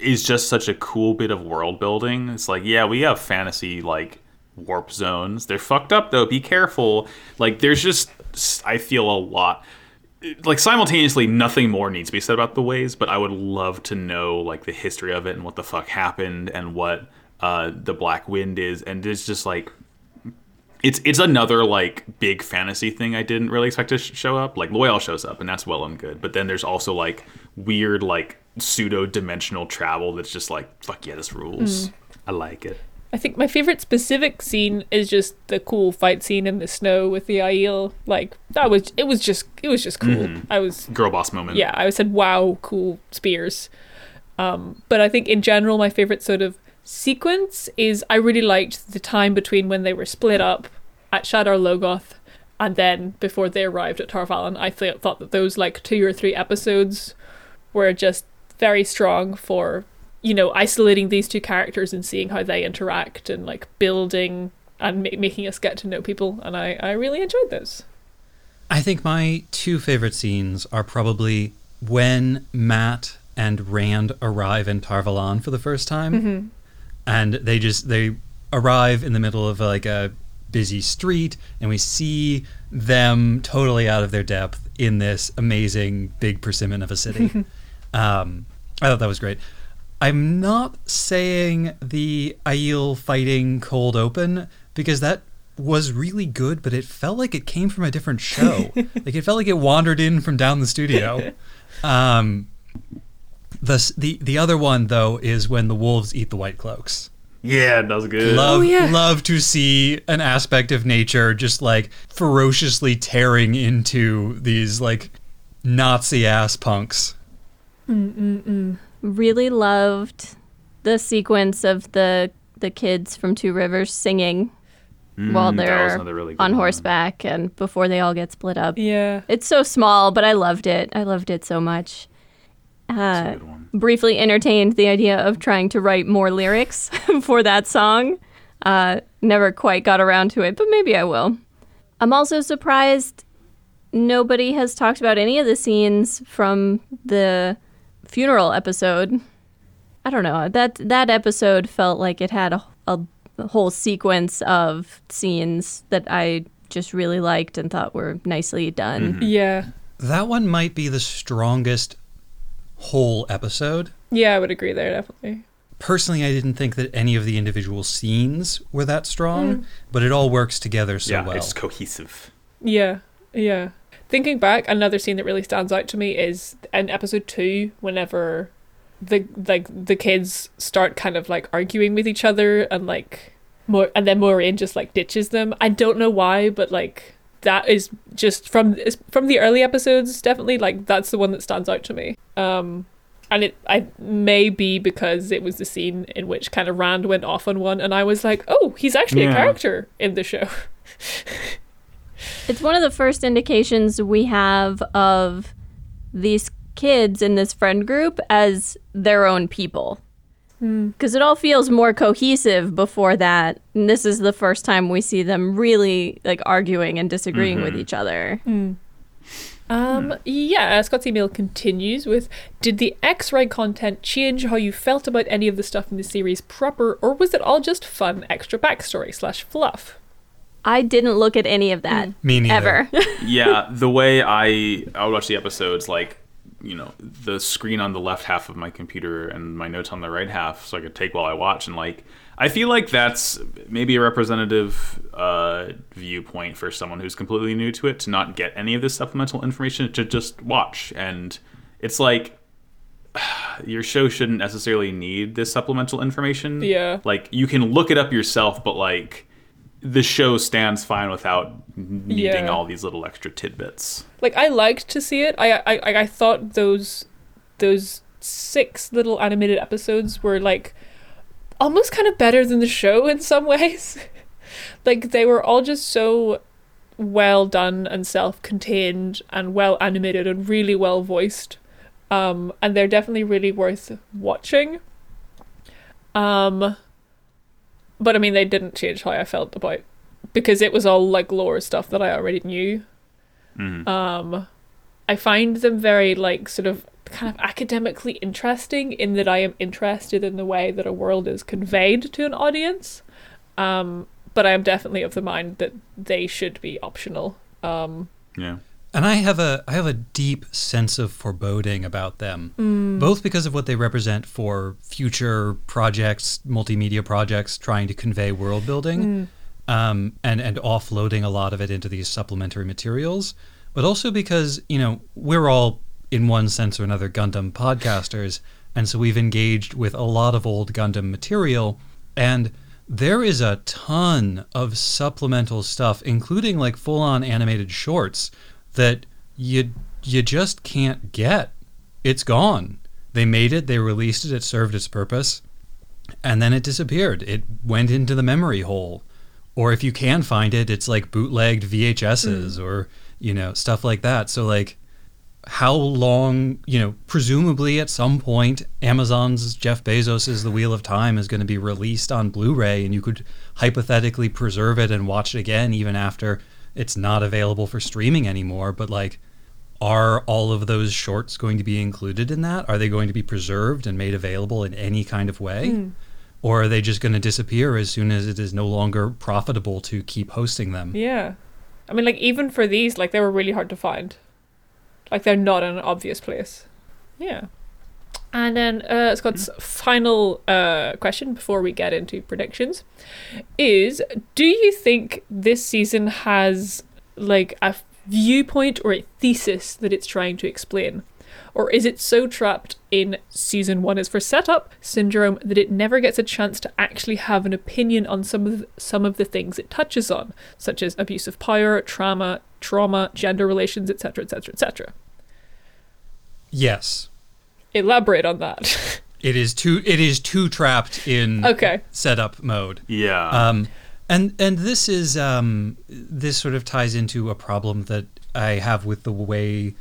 is just such a cool bit of world building. It's like, yeah, we have fantasy like warp zones. They're fucked up though. Be careful. Like there's just I feel a lot like simultaneously nothing more needs to be said about the ways, but I would love to know like the history of it and what the fuck happened and what uh the black wind is and it's just like it's it's another like big fantasy thing I didn't really expect to sh- show up. Like Loial shows up, and that's well and good. But then there's also like weird like pseudo dimensional travel that's just like fuck yeah, this rules. I like it. I think my favorite specific scene is just the cool fight scene in the snow with the Aiel. Like that was it was just it was just cool. I was Girl boss moment. yeah, I said wow, cool spears. Um, but I think in general my favorite sort of sequence is I really liked the time between when they were split up at Shadar Logoth and then before they arrived at Tar Valon. I th- thought that those like two or three episodes were just very strong for you know isolating these two characters and seeing how they interact and like building and ma- making us get to know people and I, I really enjoyed those. I think my two favorite scenes are probably when Mat and Rand arrive in Tar Valon for the first time, mm-hmm. And they just they arrive in the middle of like a busy street, and we see them totally out of their depth in this amazing big persimmon of a city. um, I thought that was great. I'm not saying the Aiel fighting cold open because that was really good, but it felt like it came from a different show. like it felt like it wandered in from down the studio. Um, the the the other one though is when the wolves eat the white cloaks. yeah, that was good. Love yeah. love to see an aspect of nature just like ferociously tearing into these like Nazi ass punks. Really loved the sequence of the the kids from Two Rivers singing while Mm, that was they're really good on one. horseback and before they all get split up. yeah It's so small, but I loved it. I loved it so much. That's Uh, a good one. briefly entertained the idea of trying to write more lyrics for that song. Uh, never quite got around to it, but maybe I will. I'm also surprised nobody has talked about any of the scenes from the funeral episode. I don't know. That that episode felt like it had a, a, a whole sequence of scenes that I just really liked and thought were nicely done. Yeah. That one might be the strongest whole episode. Yeah, I would agree there, definitely. Personally, I didn't think that any of the individual scenes were that strong, hmm. but it all works together so yeah, well. it's cohesive. Yeah, yeah. Thinking back, another scene that really stands out to me is in episode two, whenever the like the kids start kind of like arguing with each other and like more and then Moiraine just like ditches them. I don't know why, but like that is just from from the early episodes, definitely like that's the one that stands out to me. Um and it I may be because it was the scene in which kind of Rand went off on one and I was like, "Oh, he's actually a character in the show." It's one of the first indications we have of these kids in this friend group as their own people. Because it all feels more cohesive before that. And this is the first time we see them really like arguing and disagreeing with each other. Um, yeah, uh, Scott's email continues with Did the X ray content change how you felt about any of the stuff in the series proper, or was it all just fun extra backstory slash fluff? I didn't look at any of that Me neither. ever. yeah, the way I I would watch the episodes, like you know, the screen on the left half of my computer and my notes on the right half, so I could take while I watch. And like, I feel like that's maybe a representative uh, viewpoint for someone who's completely new to it to not get any of this supplemental information to just watch. And it's like your show shouldn't necessarily need this supplemental information. Yeah. like you can look it up yourself, but like. The show stands fine without needing Yeah. all these little extra tidbits. Like, I liked to see it. I, I, I I thought those, those six little animated episodes were like almost kind of better than the show in some ways. like, they were all just so well done and self-contained and well animated and really well voiced um and they're definitely really worth watching um but i mean they didn't change how i felt about because it was all like lore stuff that i already knew. Um i find them very like sort of kind of academically interesting in that i am interested in the way that a world is conveyed to an audience. Um but i am definitely of the mind that they should be optional. Um Yeah. And I have a I have a deep sense of foreboding about them, Mm. both because of what they represent for future projects, multimedia projects, trying to convey world building, um, and and offloading a lot of it into these supplementary materials, but also because you know we're all in one sense or another Gundam podcasters, and so we've engaged with a lot of old Gundam material, and there is a ton of supplemental stuff, including like full on animated shorts that you you just can't get. It's gone. They made it, they released it, it served its purpose, and then it disappeared. It went into the memory hole. Or if you can find it, it's like bootlegged VHSs hmm. or, you know, stuff like that. So like how long, you know, presumably at some point Amazon's Jeff Bezos's The Wheel of Time is going to be released on Blu-ray and you could hypothetically preserve it and watch it again even after it's not available for streaming anymore, but like are all of those shorts going to be included in that? Are they going to be preserved and made available in any kind of way? Hmm. Or are they just going to disappear as soon as it is no longer profitable to keep hosting them? Yeah. I mean, like, even for these, like, they were really hard to find. Like, they're not in an obvious place. Yeah. And then uh, Scott's final uh, question before we get into predictions is Do you think this season has, like, a viewpoint or a thesis that it's trying to explain? Or is it so trapped in season one is for setup syndrome that it never gets a chance to actually have an opinion on some of the, some of the things it touches on, such as abuse of power, trauma, trauma, gender relations, etc., etc., etc. Yes. Elaborate on that. It is too it is too trapped in okay. setup mode. Yeah. Um, and and this is um, this sort of ties into a problem that I have with the way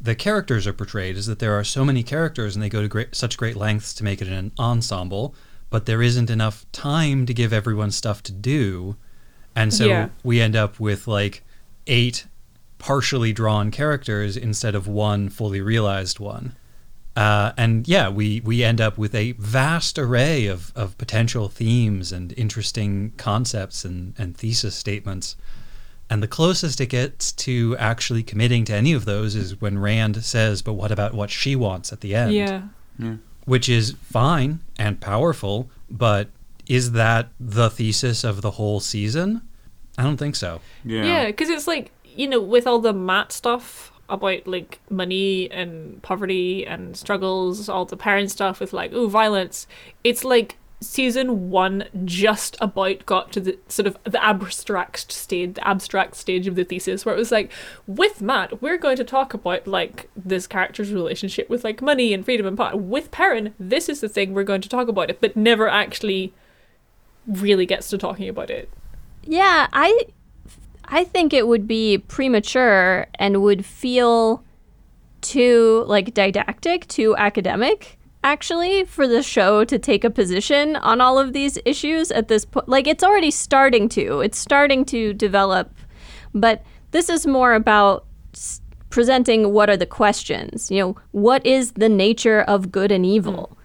the characters are portrayed. Is that there are so many characters and they go to great, such great lengths to make it an ensemble, but there isn't enough time to give everyone stuff to do, and so Yeah. we end up with like eight partially drawn characters instead of one fully realized one. Uh, and yeah, we, we end up with a vast array of, of potential themes and interesting concepts and, and thesis statements. And the closest it gets to actually committing to any of those is when Rand says, But what about what she wants at the end? Yeah. Which is fine and powerful, but is that the thesis of the whole season? I don't think so. Yeah. Yeah, because it's like you know, with all the Mat stuff about like money and poverty and struggles, all the Perrin stuff with like oh violence. It's like season one just about got to the sort of the abstract stage, the abstract stage of the thesis, where it was like, with Mat, we're going to talk about like this character's relationship with like money and freedom and power. With Perrin, this is the thing we're going to talk about it, but never actually really gets to talking about it. Yeah, I I think it would be premature and would feel too like didactic, too academic actually for the show to take a position on all of these issues at this point. Like it's already starting to. It's starting to develop, but this is more about s- presenting what are the questions. You know, what is the nature of good and evil?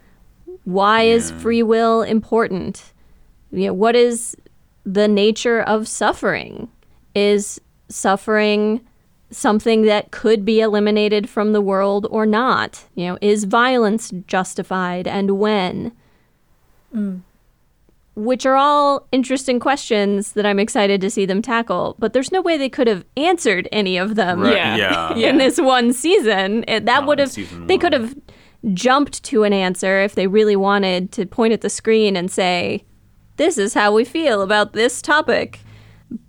Hmm. Why is free will important? You know, what is the nature of suffering? Is suffering something that could be eliminated from the world or not? You know, is violence justified and when? Mm. Which are all interesting questions that I'm excited to see them tackle, but there's no way they could have answered any of them Right, Yeah. yeah. Yeah. in this one season. It, that would have they could have jumped to an answer if they really wanted to point at the screen and say, "This is how we feel about this topic."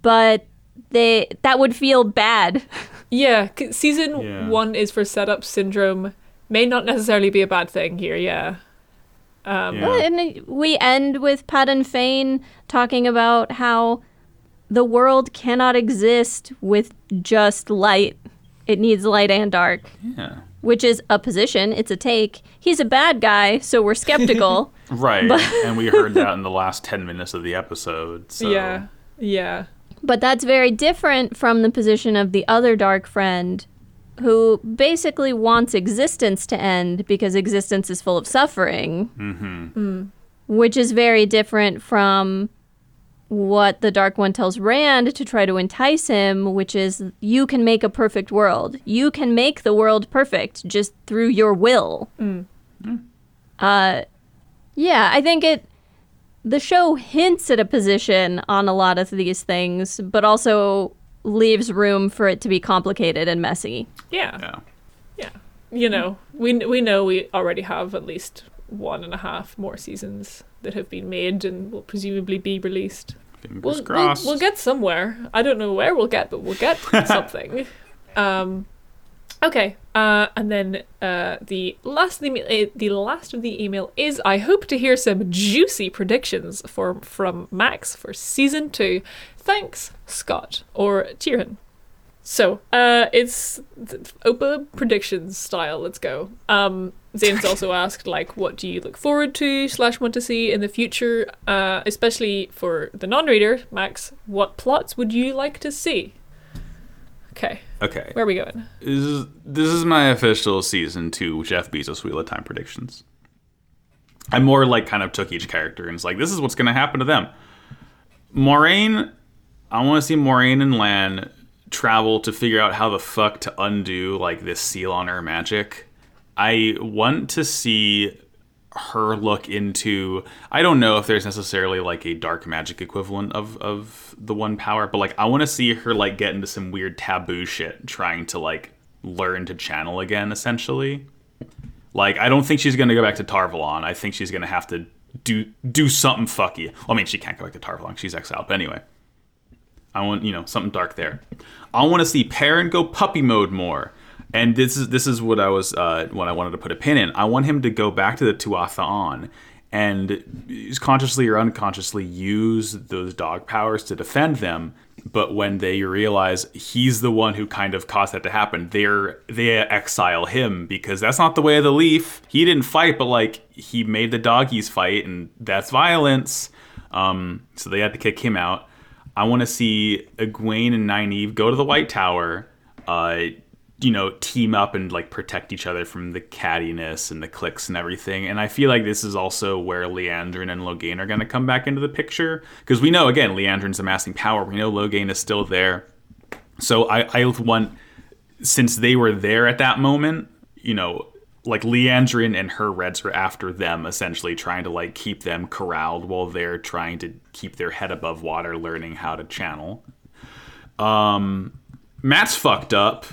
But they that would feel bad. Yeah, season Yeah. one is for setup syndrome. May not necessarily be a bad thing here. Yeah. Um, Yeah. And we end with Padan Fain talking about how the world cannot exist with just light. It needs light and dark, Yeah. which is a position, it's a take. He's a bad guy, so we're skeptical. Right. and we heard that in the last 10 minutes of the episode. So. Yeah. Yeah. But that's very different from the position of the other dark friend who basically wants existence to end because existence is full of suffering. Mm-hmm. Which is very different from what the Dark One tells Rand to try to entice him, which is you can make a perfect world. You can make the world perfect just through your will. Uh, yeah, I think it the show hints at a position on a lot of these things, but also leaves room for it to be complicated and messy. Yeah. Yeah. Yeah. You know, we we know we already have at least one and a half more seasons that have been made and will presumably be released. Fingers We'll, we'll, we'll get somewhere. I don't know where we'll get, but we'll get something. Um, okay, uh, and then uh, the last of the, e- uh, the last of the email is I hope to hear some juicy predictions for from Max for season two. Thanks, Scott or Tierhan. So, uh, it's Opa predictions style. Let's go. Um, Zane's also asked, like, what do you look forward to slash want to see in the future, uh, especially for the non-reader, Max. What plots would you like to see? Okay, Okay. where are we going? This is, this is my official season two Jeff Bezos Wheel of Time predictions. I more like kind of took each character and was like, this is what's going to happen to them. Moiraine, I want to see Moiraine and Lan travel to figure out how the fuck to undo like this seal on her magic. I want to see her look into I don't know if there's necessarily like a dark magic equivalent of of the one power, but like I want to see her like get into some weird taboo shit trying to like learn to channel again essentially. Like I don't think she's going to go back to Tar Valon. I think she's going to have to do do something fucky. Well, I mean, she can't go back to Tar Valon. She's exiled. But anyway, I want you know something dark there. I want to see Perrin go puppy mode more. And this is this is what I was uh, what I wanted to put a pin in. I want him to go back to the Tuatha and consciously or unconsciously use those dog powers to defend them. But when they realize he's the one who kind of caused that to happen, they're they exile him because that's not the way of the leaf. He didn't fight, but like he made the doggies fight, and that's violence. Um, so they had to kick him out. I want to see Egwene and Nynaeve go to the White Tower, uh, you know, team up and like protect each other from the cattiness and the clicks and everything. And I feel like this is also where Liandrin and Logain are going to come back into the picture because we know again Liandrin's amassing power. We know Logain is still there. So I, I want, since they were there at that moment, you know, like Liandrin and her Reds are after them, essentially trying to like keep them corralled while they're trying to keep their head above water, learning how to channel. Um, Mat's fucked up.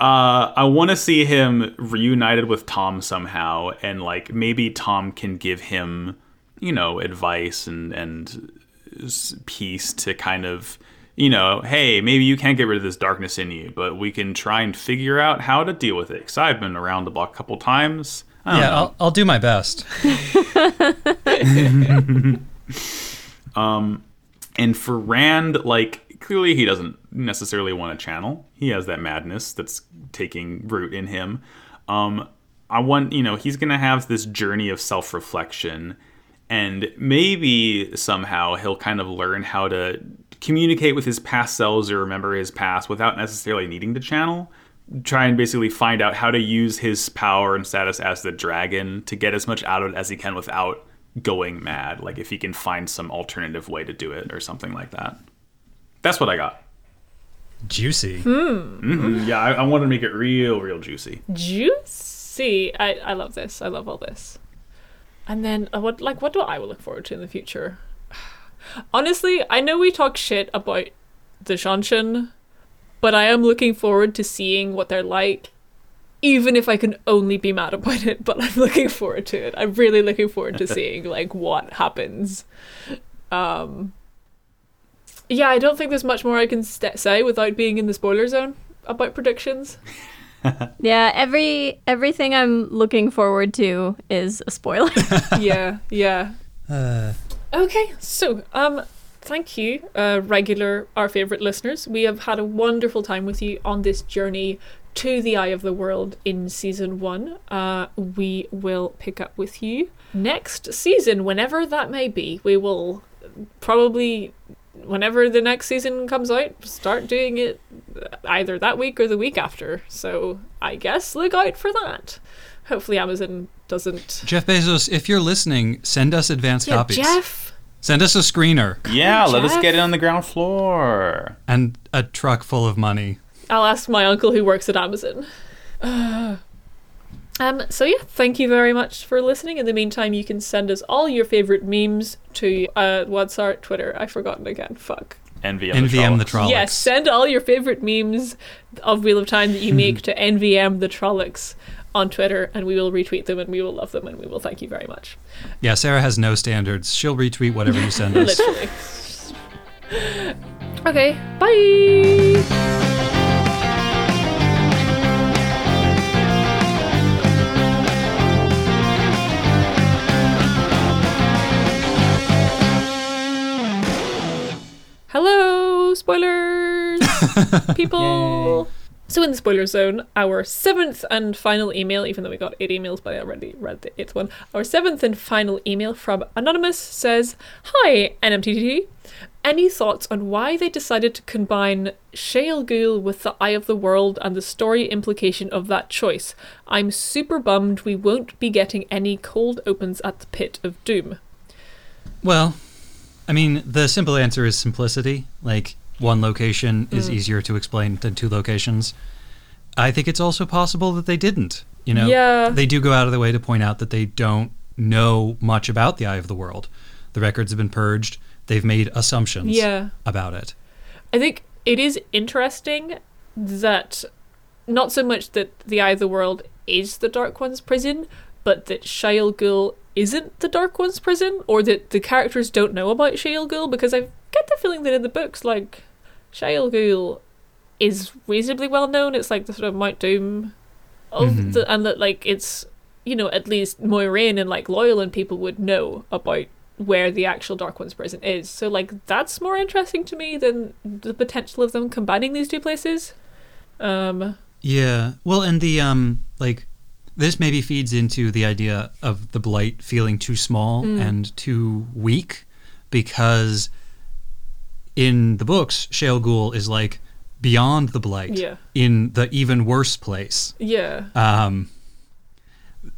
Uh, I want to see him reunited with Thom somehow, and like maybe Thom can give him, you know, advice and and peace to kind of, you know, hey, maybe you can't get rid of this darkness in you, but we can try and figure out how to deal with it. Because I've been around the block a couple times. I don't Yeah, know. I'll, I'll do my best. um, And for Rand, like clearly he doesn't necessarily want to channel. He has that madness that's taking root in him. Um, I want, you know, he's gonna have this journey of self-reflection, and maybe somehow he'll kind of learn how to communicate with his past selves or remember his past without necessarily needing to channel. Try and basically find out how to use his power and status as the dragon to get as much out of it as he can without going mad. Like if he can find some alternative way to do it or something like that. That's what I got. Juicy. Yeah, I, I want to make it real, real juicy. Juicy. I, I love this. I love all this. And then uh, what like what do I will look forward to in the future? Honestly, I know we talk shit about the Seanchan, but I am looking forward to seeing what they're like. Even if I can only be mad about it, but I'm looking forward to it. I'm really looking forward to seeing like what happens. Um Yeah, I don't think there's much more I can st- say without being in the spoiler zone about predictions. Yeah, every everything I'm looking forward to is a spoiler. yeah, yeah. Uh, Okay, so um, thank you, uh, regular our favorite listeners. We have had a wonderful time with you on this journey to the eye of the world in season one. Uh, we will pick up with you next season, whenever that may be. We will probably, whenever the next season comes out, start doing it either that week or the week after. So I guess look out for that. Hopefully, Amazon doesn't. Jeff Bezos, if you're listening, send us advance Yeah, copies. Jeff. Send us a screener Yeah, let us get it on the ground floor. and a truck full of money. I'll ask my uncle who works at Amazon. um, so yeah, thank you very much for listening. In the meantime, you can send us all your favorite memes to uh, what's our Twitter? I've forgotten again. Fuck. NVM, NVM the Trollocs. Trollocs. Yes, send all your favorite memes of Wheel of Time that you make to NVM the Trollocs on Twitter, and we will retweet them, and we will love them, and we will thank you very much. Yeah, Sarah has no standards. She'll retweet whatever you send us. Literally. okay, bye. Hello, spoilers, people. So in the spoiler zone, our seventh and final email, even though we got eight emails, but I already read the eighth one. Our seventh and final email from Anonymous says, "Hi NMTTT, any thoughts on why they decided to combine Shayol Ghul with the Eye of the World and the story implication of that choice? I'm super bummed we won't be getting any cold opens at the Pit of Doom." Well, I mean, the simple answer is simplicity. Like, one location Mm. is easier to explain than two locations. I think it's also possible that they didn't. You know, Yeah. they do go out of their way to point out that they don't know much about the Eye of the World. The records have been purged. They've made assumptions Yeah. about it. I think it is interesting that not so much that the Eye of the World is the Dark One's prison, but that Shayol Ghul isn't the Dark One's prison, or that the characters don't know about Shayol Ghul, because I get the feeling that in the books, like, Shayol Ghul is reasonably well known. It's like the sort of Mount Doom of Mhm. the, and that, like, it's, you know, at least Moiraine and, like, Loial and people would know about where the actual Dark One's prison is. So like that's more interesting to me than the potential of them combining these two places. Um Yeah. Well, and the um like this maybe feeds into the idea of the blight feeling too small Mm. and too weak because in the books Shayol Ghul is like beyond the blight Yeah. in the even worse place. yeah. Um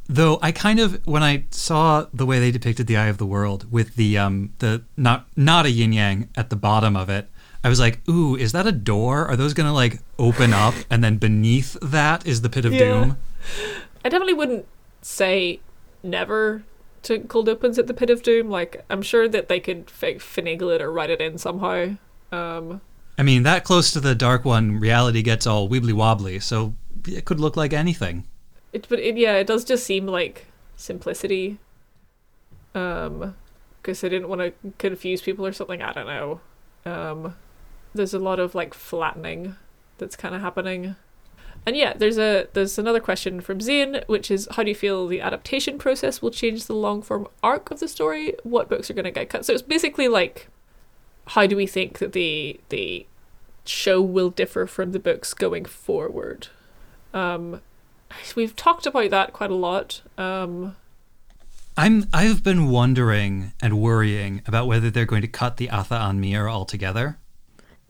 though I kind of when I saw the way they depicted the eye of the world with the um the not not a yin yang at the bottom of it, I was like, ooh, is that a door? Are those gonna like open up and then beneath that is the pit of Yeah. doom? I definitely wouldn't say never to cold opens at the Pit of Doom. Like, I'm sure that they could fi- finagle it or write it in somehow. Um, I mean, that close to the dark one, reality gets all wibbly wobbly, so it could look like anything. it, but it, yeah, it does just seem like simplicity. Um, because I didn't want to confuse people or something. I don't know. Um, there's a lot of like flattening that's kind of happening. And yeah, there's a there's another question from Zane, which is how do you feel the adaptation process will change the long form arc of the story? What books are going to get cut? So it's basically like how do we think that the the show will differ from the books going forward? Um, we've talked about that quite a lot. Um, I'm I've been wondering and worrying about whether they're going to cut the Atha'an Miere altogether.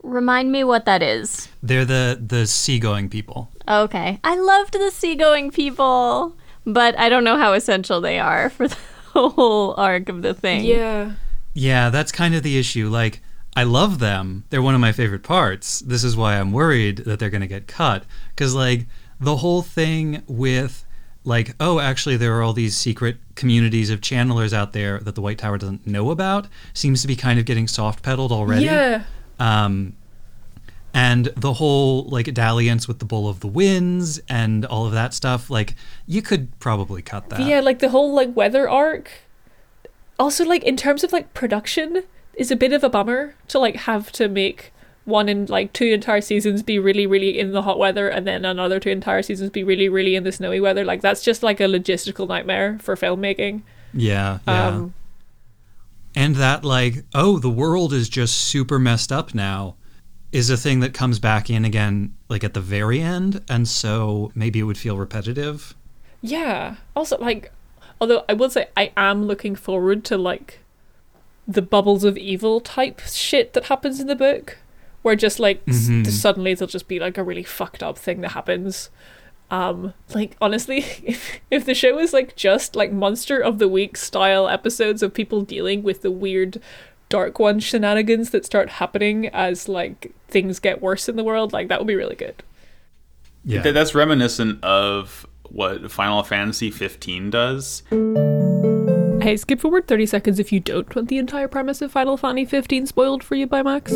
Remind me what that is. They're the the seagoing people. Okay. I loved the seagoing people, but I don't know how essential they are for the whole arc of the thing. yeah. Yeah, that's kind of the issue. Like, I love them. They're one of my favorite parts. This is why I'm worried that they're going to get cut. Because, like, the whole thing with, like, oh, actually, there are all these secret communities of channelers out there that the White Tower doesn't know about seems to be kind of getting soft pedaled already. Yeah. Um, and the whole like dalliance with the Bowl of the Winds and all of that stuff, like you could probably cut that. Yeah, like the whole like weather arc. Also, like in terms of like production, is a bit of a bummer to like have to make one in like two entire seasons be really really in the hot weather and then another two entire seasons be really really in the snowy weather. Like that's just like a logistical nightmare for filmmaking. yeah, yeah. Um, and that like oh the world is just super messed up now is a thing that comes back in again like at the very end and so maybe it would feel repetitive Yeah. Also, like, although I will say I am looking forward to like the bubbles of evil type shit that happens in the book, where just like s- Mhm. suddenly there'll just be like a really fucked up thing that happens. Um, like honestly, if if the show was like just like monster of the week style episodes of people dealing with the weird dark one shenanigans that start happening as like things get worse in the world, like that would be really good. yeah Th- that's reminiscent of what Final Fantasy 15 does. Hey, skip forward 30 seconds if you don't want the entire premise of Final Fantasy 15 spoiled for you by Max.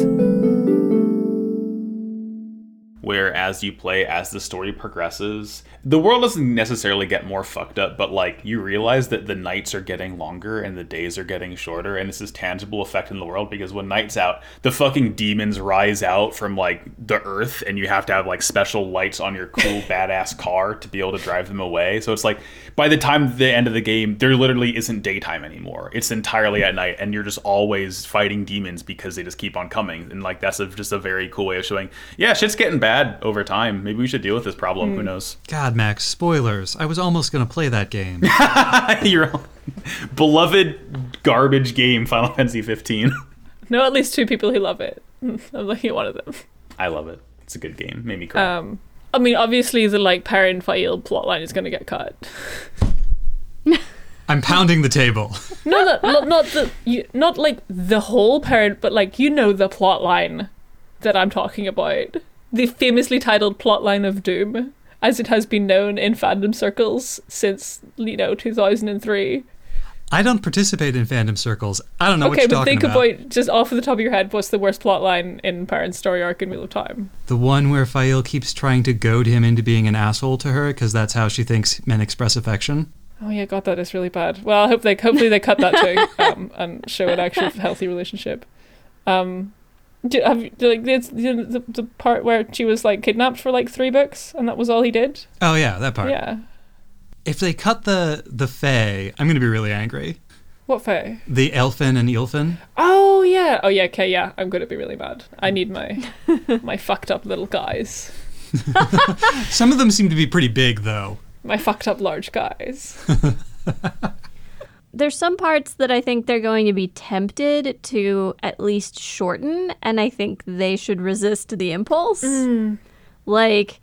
As you play as the story progresses the world doesn't necessarily get more fucked up but like you realize that the nights are getting longer and the days are getting shorter and it's this tangible effect in the world because when night's out the fucking demons rise out from like the earth and you have to have like special lights on your cool badass car to be able to drive them away. So it's like by the time the end of the game there literally isn't daytime anymore. It's entirely at night and you're just always fighting demons because they just keep on coming. And like that's a, just a very cool way of showing yeah shit's getting bad over time. Maybe we should deal with this problem. Who knows? God max spoilers. I was almost going to play that game. Your beloved garbage game final fantasy 15 No, at least two people who love it. I'm looking at one of them. i love it. It's a good game. Made me cry. Um, I mean, obviously the like Perrin Faile plotline is going to get cut. i'm pounding the table. No, not, not, not the you, not like the whole parent, but like you know the plotline that I'm talking about. The famously titled plotline of Doom, as it has been known in fandom circles since you know 2003. i don't participate in fandom circles i don't know what okay, you're but talking think about. just off of the top of your head, what's the worst plotline in Perrin's story arc in Wheel of Time? the one where Faile keeps trying to goad him into being an asshole to her because that's how she thinks men express affection Oh yeah, God, that is really bad. Well, I hope they hopefully they cut that too, um, and show an actual healthy relationship. Um, do, have do, like it's the, the the part where she was like kidnapped for like three books, and that was all he did. oh yeah that part Yeah, if they cut the the Fae, i'm going to be really angry what fae? the elfin and eelfin Oh yeah, oh yeah, okay, yeah. I'm gonna be really mad. I need my my fucked up little guys, some of them seem to be pretty big though my fucked up large guys. There's some parts that I think they're going to be tempted to at least shorten, and I think they should resist the impulse. Like,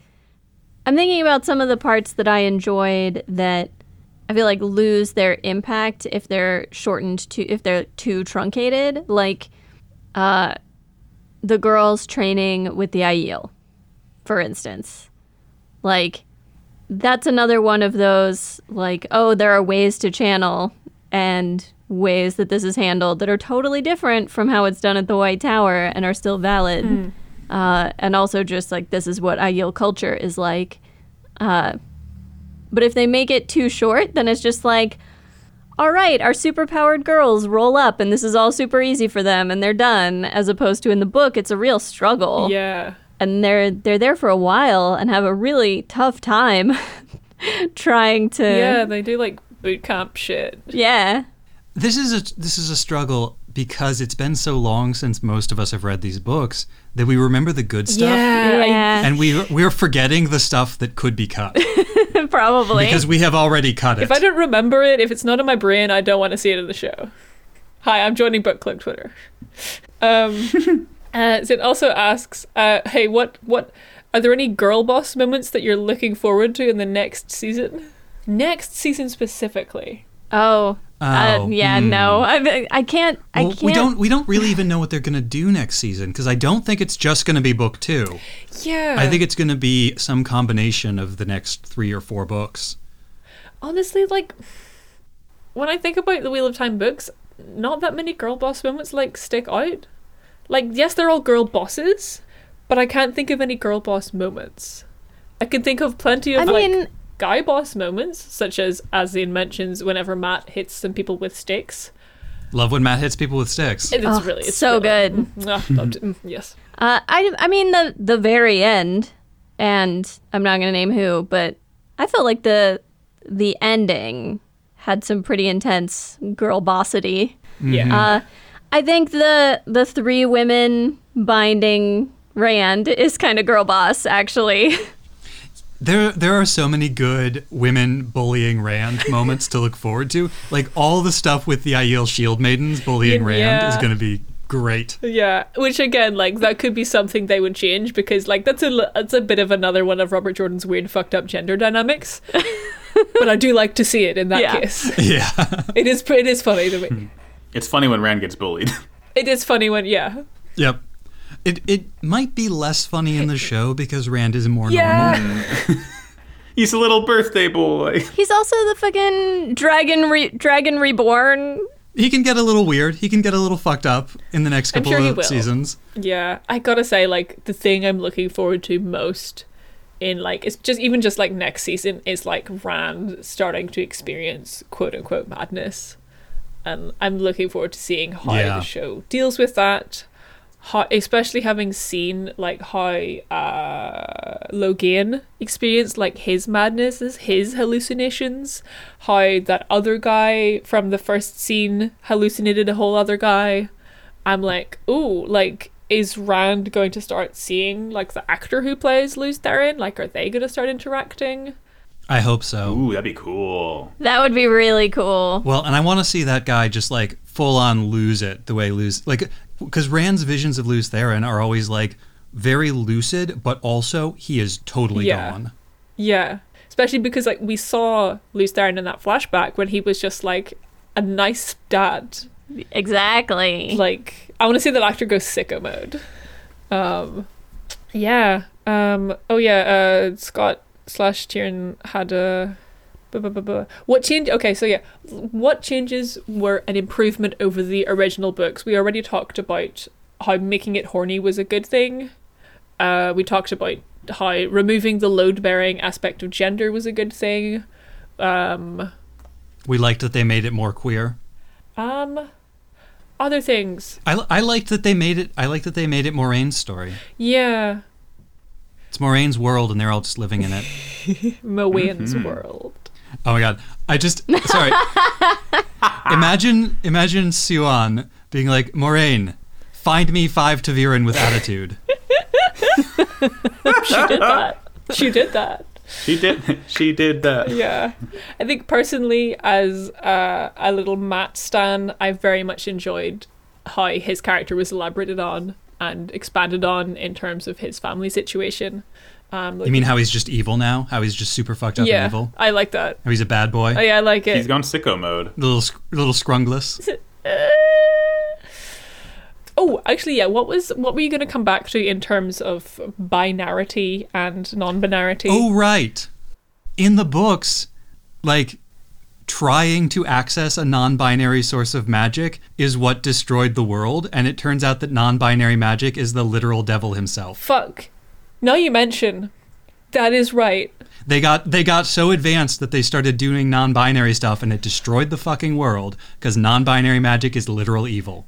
I'm thinking about some of the parts that I enjoyed that I feel like lose their impact if they're shortened to if they're too truncated. Like, uh, the girls training with the Aiel, for instance. Like, that's another one of those, like, oh, there are ways to channel and ways that this is handled that are totally different from how it's done at the White Tower and are still valid. Uh, and also just like, this is what Aiel culture is like. Uh, but if they make it too short, then it's just like, all right, our superpowered girls roll up and this is all super easy for them and they're done. As opposed to in the book, it's a real struggle. Yeah. And they're they're there for a while and have a really tough time trying to Yeah, they do like boot camp shit. Yeah. This is a this is a struggle because it's been so long since most of us have read these books that we remember the good stuff Yeah. yeah. and we we're forgetting the stuff that could be cut probably. because we have already cut it. If I don't remember it, if it's not in my brain, I don't want to see it in the show. Hi, I'm joining Book Club Twitter. Um, uh, so it also asks, uh, "Hey, what what are there any girl boss moments that you're looking forward to in the next season? Next season specifically." oh. uh, Oh, yeah, hmm. no. I I can't I well, can't we don't we don't really even know what they're going to do next season because I don't think it's just going to be book 2. Yeah, I think it's going to be some combination of the next 3 or 4 books. honestly like when I think about the Wheel of Time books, not that many girl boss moments like stick out. Like yes, they're all girl bosses, but I can't think of any girl boss moments. I can think of plenty of I like mean, guy boss moments, such as as Zane mentions, whenever Mat hits some people with sticks. Love when Mat hits people with sticks. It's Oh, really it's so really- good. Loved it. Mm, yes. Uh, I, I mean the the very end, and I'm not gonna name who, but I felt like the the ending had some pretty intense girl bossity. Yeah. Uh, I think the the three women binding Rand is kind of girl boss actually. There, there are so many good women bullying Rand moments to look forward to. Like all the stuff with the Aiel Shield Maidens bullying Yeah. Rand is going to be great. Yeah, which again, like that could be something they would change because, like, that's a that's a bit of another one of Robert Jordan's weird, fucked up gender dynamics. but I do like to see it in that Yeah. case. Yeah, it is it is funny to me. Hmm. It's funny when Rand gets bullied. It is funny when yeah, yep. It it might be less funny in the show because Rand is more normal. yeah, He's a little birthday boy. He's also the fucking dragon re- dragon reborn. He can get a little weird. He can get a little fucked up in the next I'm couple sure he of will. seasons. yeah. I gotta say, like, the thing I'm looking forward to most in like it's just even just like next season is like Rand starting to experience quote unquote madness, and I'm looking forward to seeing how Yeah. the show deals with that. How, especially having seen like how uh, Logain experienced like his madnesses, his hallucinations, how that other guy from the first scene hallucinated a whole other guy. I'm like, ooh, like is Rand going to start seeing like the actor who plays Lews Therin? Like, are they going to start interacting? I hope so. Ooh, that'd be cool. That would be really cool. Well, and I want to see that guy just like full on lose it the way lose like because Rand's visions of Lews Therin are always like very lucid, but also he is totally Yeah. gone. Yeah, especially because like we saw Lews Therin in that flashback when he was just like a nice dad. Exactly. Like, I want to see that actor go sicko mode. Um, yeah. Um. Oh yeah. Uh. Scott slash Tyrion had a. What change? Okay, so yeah, what changes were an improvement over the original books? We already talked about how making it horny was a good thing. Uh, we talked about how removing the load bearing aspect of gender was a good thing. Um, We liked that they made it more queer. um, other things. I, I liked that they made it. I like that they made it Moiraine's story. Yeah, It's Moiraine's world, and they're all just living in it. Mowain's world. Oh my god! I just sorry. imagine imagine Siuan being like Moiraine, find me five ta'veren with attitude. She did that. She did that. She did. She did that. Yeah. I think personally, as uh, a little Mat Stan, I very much enjoyed how his character was elaborated on and expanded on in terms of his family situation. Um, like- You mean how he's just evil now? How he's just super fucked up yeah, and evil? I like that. How he's a bad boy? Oh, yeah, I like it. He's gone sicko mode. little sc- little scrungless. oh Oh, actually, yeah. What was what were you going to come back to in terms of binarity and non-binarity? Oh, right. In the books, like trying to access a non-binary source of magic is what destroyed the world, and it turns out that non-binary magic is the literal devil himself. fuck. Now you mention, that is right. They got they got so advanced that they started doing non-binary stuff, and it destroyed the fucking world because non-binary magic is literal evil.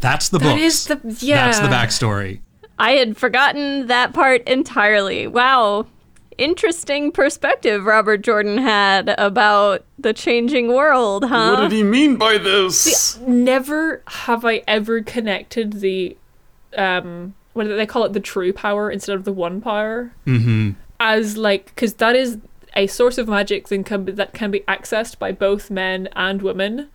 That's the That books. is the yeah. That's the backstory. I had forgotten that part entirely. Wow. Interesting perspective Robert Jordan had about the changing world, huh? What did he mean by this? Never have I ever connected the, um, what do they call it? The true power instead of the one power. Mm-hmm. as like because that is a source of magic that can be, that can be accessed by both men and women.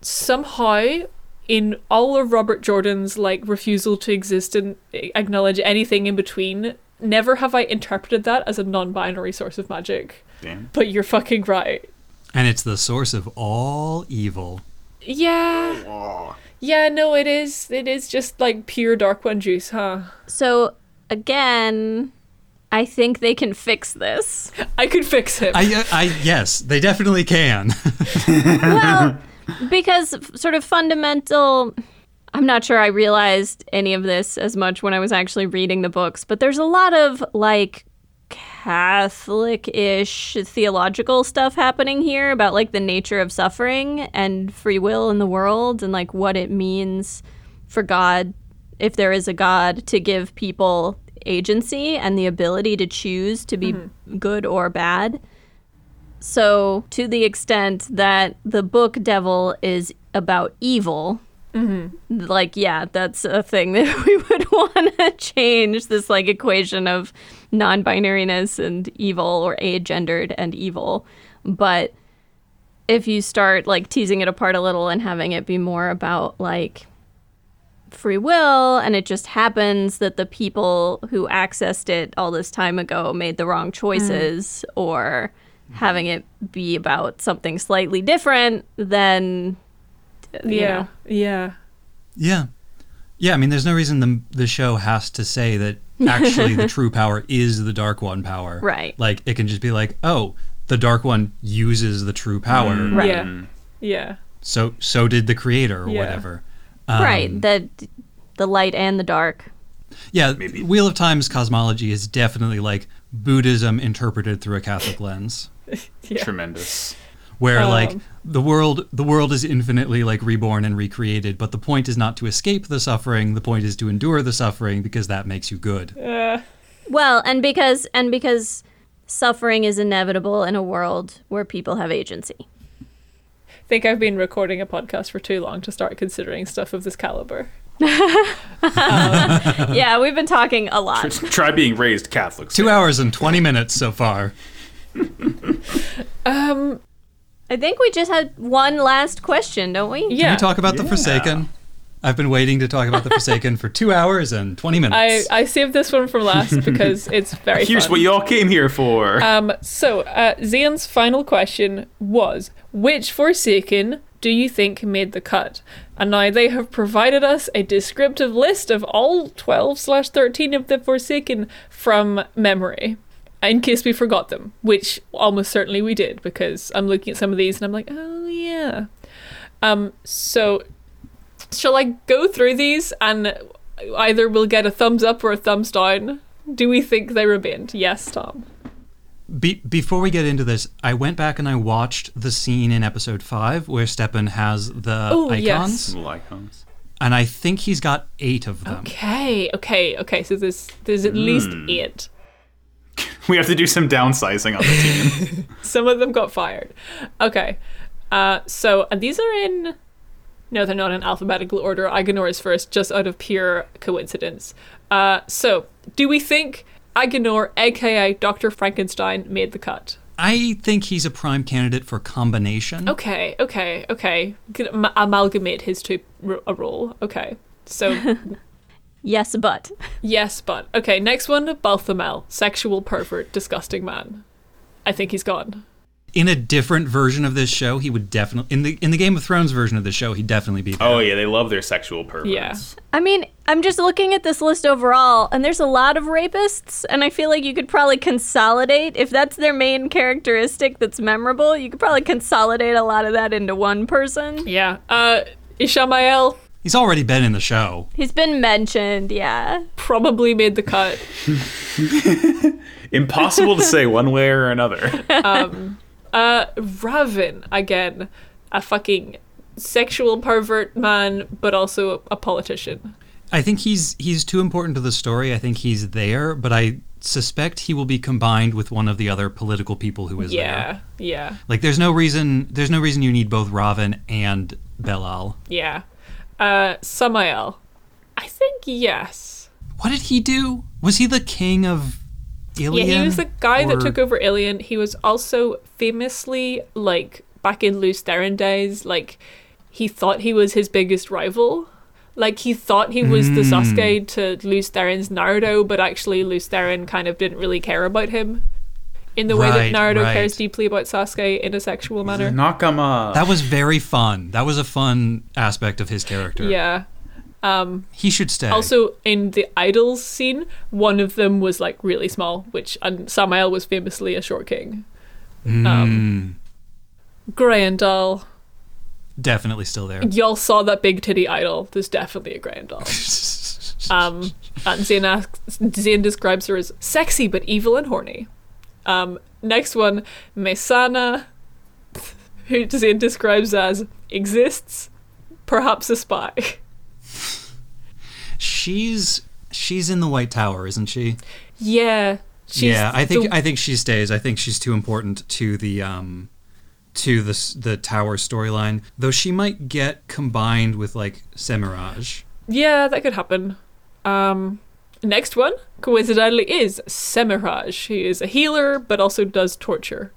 Somehow, in all of Robert Jordan's like refusal to exist and acknowledge anything in between, never have I interpreted that as a non-binary source of magic. Damn. But you're fucking right. And it's the source of all evil. Yeah. Yeah, no, it is. It is just like pure dark one juice, huh? So, again, I think they can fix this. I could fix him. I, uh, I yes, they definitely can. well, because sort of fundamental. I'm not sure I realized any of this as much when I was actually reading the books, but there's a lot of like Catholic ish theological stuff happening here about like the nature of suffering and free will in the world and like what it means for God, if there is a God, to give people agency and the ability to choose to be mm-hmm. good or bad. So, to the extent that the book Devil is about evil, Mm-hmm. like, yeah, that's a thing that we would want to change this like equation of non binariness and evil or agendered and evil. But if you start like teasing it apart a little and having it be more about like free will and it just happens that the people who accessed it all this time ago made the wrong choices mm. or having it be about something slightly different then yeah. know. Yeah. yeah. Yeah, I mean there's no reason the the show has to say that actually the true power is the dark one power. Right. Like it can just be like, "Oh, the dark one uses the true power." Right. Yeah. Yeah. So so did the creator or Yeah. whatever. Um, right the the light and the dark Yeah, Wheel of Time's cosmology is definitely like Buddhism interpreted through a Catholic lens. Yeah. Tremendous. Where Um, like the world the world is infinitely like reborn and recreated but the point is not to escape the suffering the point is to endure the suffering because that makes you good. Uh, well and because and because suffering is inevitable in a world where people have agency. I think I've been recording a podcast for too long to start considering stuff of this caliber. yeah we've been talking a lot. Try being raised Catholic. two hours and 20 minutes so far. Um, i think we just had one last question don't we can yeah. we talk about the forsaken i've been waiting to talk about the forsaken for two hours and 20 minutes I saved this one from last because it's very Here's fun. what y'all came here for. Um, so, uh, Zane's final question was Which Forsaken do you think made the cut? And now they have provided us a descriptive list of all 12 slash 13 of the Forsaken from memory. In case we forgot them, which almost certainly we did, because I'm looking at some of these and I'm like, oh yeah. Um, so, shall I go through these and either we'll get a thumbs up or a thumbs down? Do we think they remained? Yes, Thom. Be- before we get into this i went back and i watched the scene in episode 5 where Stepin has the Oh, icons yes. Little icons. and i think he's got eight of them Okay, okay, okay. So there's there's at least eight. We have to do some downsizing on the team. Some of them got fired. Okay. Uh, so and these are in. No, they're not in alphabetical order. Aginor is first, just out of pure coincidence. Uh, so do we think Aginor, aka Doctor Frankenstein, made the cut? I think he's a prime candidate for combination. Okay, okay, okay. Could am- amalgamate his two r- a role. Okay. So yes but yes, but okay. Next one, Balthamel, sexual pervert, disgusting man. I think he's gone. in a different version of this show, he would definitely in the in the Game of Thrones version of the show, he'd definitely be there. Oh yeah, they love their sexual perverts. Yeah. I mean, I'm just looking at this list overall, and there's a lot of rapists, and I feel like you could probably consolidate if that's their main characteristic that's memorable. You could probably consolidate a lot of that into one person. Yeah. Uh, Ishamael He's already been in the show. He's been mentioned, yeah. probably made the cut. Impossible to say one way or another. Uh, Rahvin again, a fucking sexual pervert man, but also a politician. I think he's he's too important to the story. I think he's there, but I suspect he will be combined with one of the other political people who is yeah, there. Yeah. Yeah, Like there's no reason there's no reason you need both Rahvin and Be'lal. yeah. Uh, Samael, I think yes. What did he do? Was he the king of Illian? Yeah, he was the guy that took over Illian. He was also famously like back in Therin days, like he thought he was his biggest rival. Like he thought he was the Hmm. Sasuke to Lews Therin's Naruto, but actually Therin kind of didn't really care about him in the way that Naruto right. cares deeply about Sasuke in a sexual manner. Nakama. That was very fun. That was a fun aspect of his character. Yeah. He should stay. Also, in the idols scene, one of them was like really small, which and Samael was famously a short king. Um, Graendal. definitely still there. Y'all saw that big titty idol. There's definitely a Graendal. Um, and Zane, asks, Zane describes her as sexy but evil and horny. Um, next one, Mesaana, who Zane describes as exists, perhaps a spy. She's she's in the White Tower, isn't she? Yeah. She's yeah, I think the- I think she stays. I think she's too important to the um to the the tower storyline. Though she might get combined with like Semirhage. Yeah, that could happen. Um, next one, coincidentally, is Semirhage. He is a healer, but also does torture.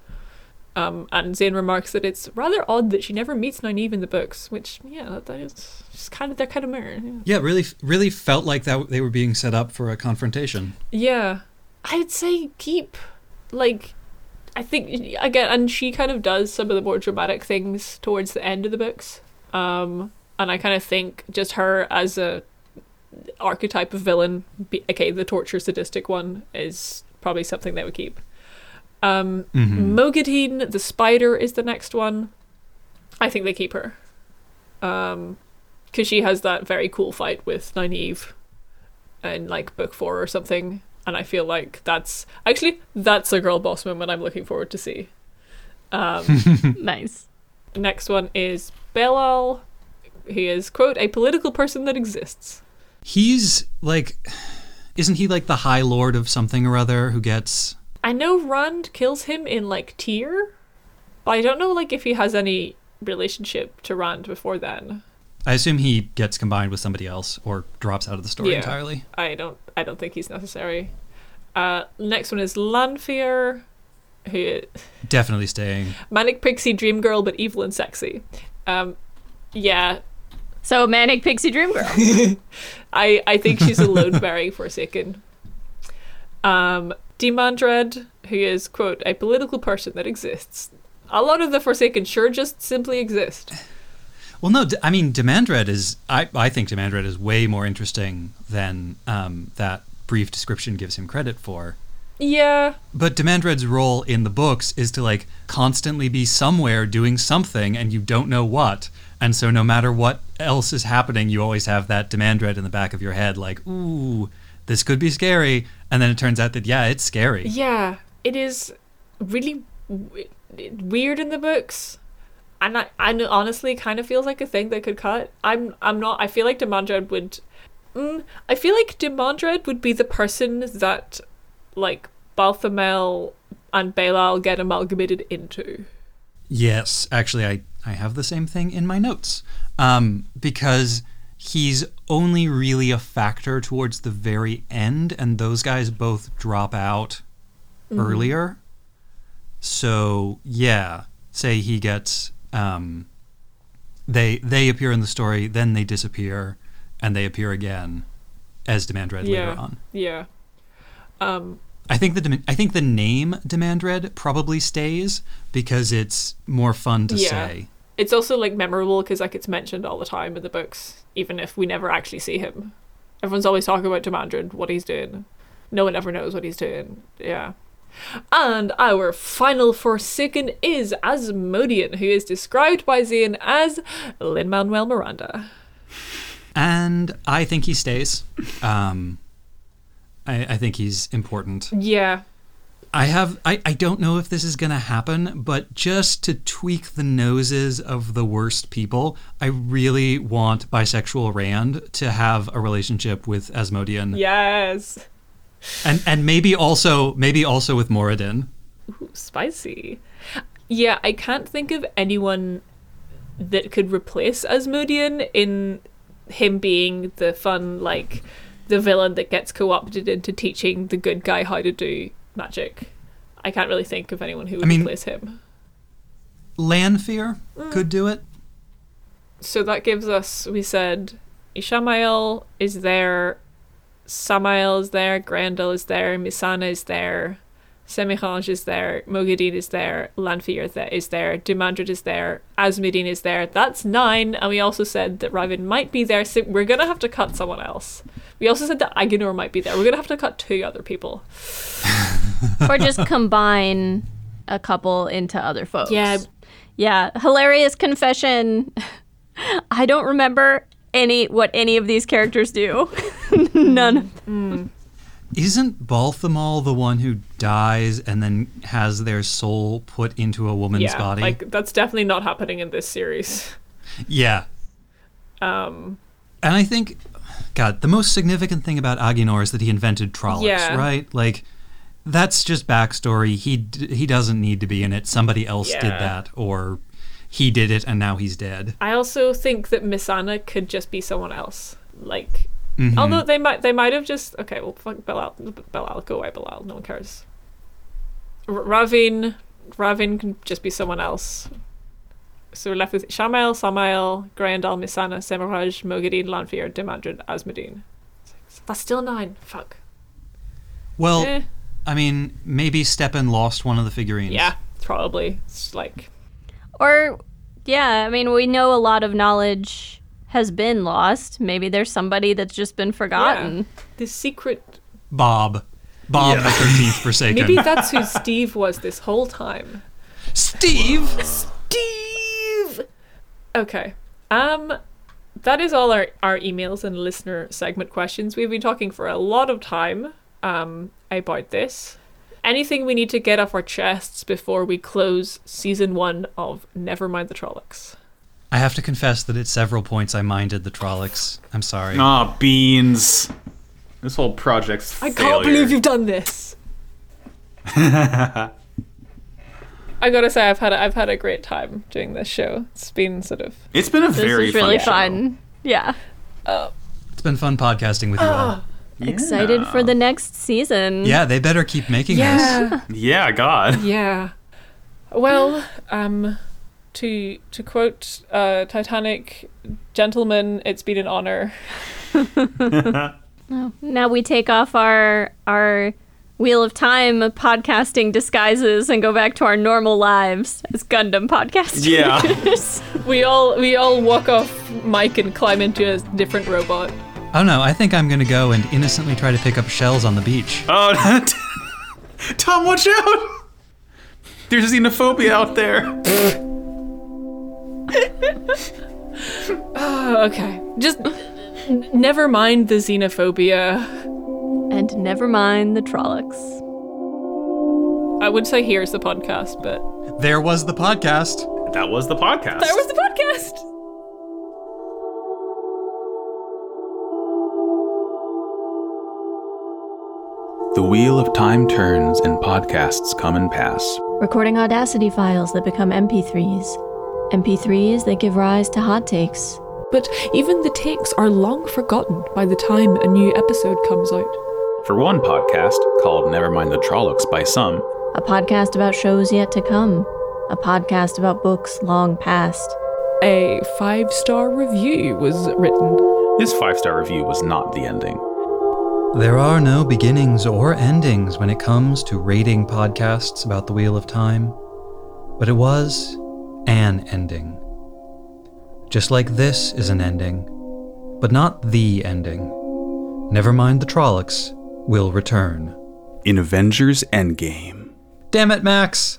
Um, and Zane remarks that it's rather odd that she never meets Nynaeve in the books, which, yeah, that, that is just kind of, they're kind of mirror. Yeah. Yeah, really really felt like that they were being set up for a confrontation. yeah. I'd say keep, like, I think, again, and she kind of does some of the more dramatic things towards the end of the books. Um, and I kind of think just her as a archetype of villain, be, okay, the torture sadistic one is probably something they would keep. Um, Moghedien, the spider, is the next one. I think they keep her. Um, because she has that very cool fight with Nynaeve in like book four or something, and I feel like that's actually that's a girl boss moment I'm looking forward to see. Um, Nice. next one is Be'lal. He is quote a political person that exists. He's like isn't he like the high lord of something or other who gets I know Rand kills him in like Tear, but I don't know like if he has any relationship to Rand before then. I assume he gets combined with somebody else or drops out of the story Yeah. entirely. I don't I don't think he's necessary. Uh, next one is Lanfear, who Definitely staying. manic pixie dream girl but evil and sexy. Um, yeah, So manic pixie dream girl. I I think she's a lone bearing Forsaken. Um, Demandred, who is quote a political person that exists. A lot of the Forsaken sure just simply exist. Well, no, I mean, Demandred is. I, I think Demandred is way more interesting than um, that brief description gives him credit for. Yeah, But Demandred's role in the books is to like constantly be somewhere doing something and you don't know what. And so no matter what else is happening, you always have that demand Demandred in the back of your head like, ooh, this could be scary. And then it turns out that yeah, it's scary. yeah, it is really w- weird in the books. And I, I honestly kind of feels like a thing they could cut. I'm I'm not. I feel like Demandred would. Mm, I feel like Demandred would be the person that, like Balthamel and Be'lal get amalgamated into. Yes, actually, I, I have the same thing in my notes. Um, because he's only really a factor towards the very end, and those guys both drop out earlier. So, yeah, say he gets. Um, they they appear in the story, then they disappear, and they appear again as Demandred yeah, later on. yeah. Um, I think the I think the name Demandred probably stays because it's more fun to Yeah. say. It's also like memorable because like it's mentioned all the time in the books, even if we never actually see him. Everyone's always talking about Demandred, what he's doing. No one ever knows what he's doing. Yeah. And our final Forsaken is Asmodean, who is described by Zian as Lin Manuel Miranda. And I think he stays. Um, I, I think he's important. Yeah. I have I, I don't know if this is gonna happen, but just to tweak the noses of the worst people, I really want bisexual Rand to have a relationship with Asmodean. Yes. And and maybe also maybe also with Moridin. Ooh, spicy. Yeah, I can't think of anyone that could replace Asmodean in him being the fun, like, the villain that gets co opted into teaching the good guy how to do magic. I can't really think of anyone who would I mean- replace him. Lanfear Mm. could do it. So that gives us, we said, Ishamael is there, Samael is there, Graendal is there, Mesaana is there, Semirhage is there, Moghedien is there, Lanfear is there, Demandred is there, Asmodean is there. That's nine, and we also said that Rahvin might be there, so we're gonna have to cut someone else. We also said that Aginor might be there. We're gonna have to cut two other people. or just combine a couple into other folks. Yeah. Yeah. Hilarious confession. I don't remember any what any of these characters do. None. Isn't Balthamel the one who dies and then has their soul put into a woman's yeah, body? like that's definitely not happening in this series. yeah. Um, And I think, God, the most significant thing about Aginor is that he invented Trollocs, Yeah. right? Like, that's just backstory. He d- he doesn't need to be in it. Somebody else did that, or he did it and now he's dead. I also think that Mesaana could just be someone else. Like, Mhm. although they might, they might have just okay. Well, fuck Be'lal, Be'lal, go away, Be'lal. No one cares. R- Rahvin, Rahvin can just be someone else. So we're left with Shamael, Samael, Graendal, Mesaana, Semirhage, Moghedien, Lanfear, Demandred, Asmodean. That's still nine. Fuck. Well, Eh. I mean, maybe Stepin lost one of the figurines. Yeah, probably. It's like Or yeah, I mean we know a lot of knowledge has been lost. Maybe there's somebody that's just been forgotten. yeah, the secret. Bob. Bob Yeah. the 13th Forsaken. Maybe that's who Steve was this whole time. Steve! Steve. Okay. Um that is all our, our emails and listener segment questions. We've been talking for a lot of time um about this. Anything we need to get off our chests before we close season one of Nevermind the Trollocs. I have to confess that at several points I minded the Trollocs. I'm sorry. Ah, beans. This whole project's I failure. can't believe you've done this. I gotta say, I've had a, I've had a great time doing this show. It's been sort of It's been a This very is really fun. show. fun. Yeah. It's been fun podcasting with you all. Excited for the next season. Yeah, they better keep making this. yeah. Yeah, God. Yeah. Well, um, to to quote uh, Titanic, gentlemen, it's been an honor. Now we take off our our Wheel of Time podcasting disguises and go back to our normal lives as Gundam podcasters. Yeah. We all we all walk off mic and climb into a different robot. Oh no, I think I'm gonna go and innocently try to pick up shells on the beach. Oh, Thom, watch out! There's xenophobia out there. Oh, okay, just n- never mind the xenophobia. And never mind the Trollocs. I would say here's the podcast, but There was the podcast. That was the podcast. there was the podcast. the wheel of time turns and podcasts come and pass. Recording Audacity files that become MP3s. MP3s that give rise to hot takes. But even the takes are long forgotten by the time a new episode comes out. For one podcast, called Nevermind the Trollocs by some, A podcast about shows yet to come. A podcast about books long past. A five star review was written. this five star review was not the ending. There are no beginnings or endings when it comes to rating podcasts about the Wheel of Time, but it was an ending. Just like this is an ending, but not the ending. Never mind the Trollocs will return. In Avengers Endgame. Damn it, Max!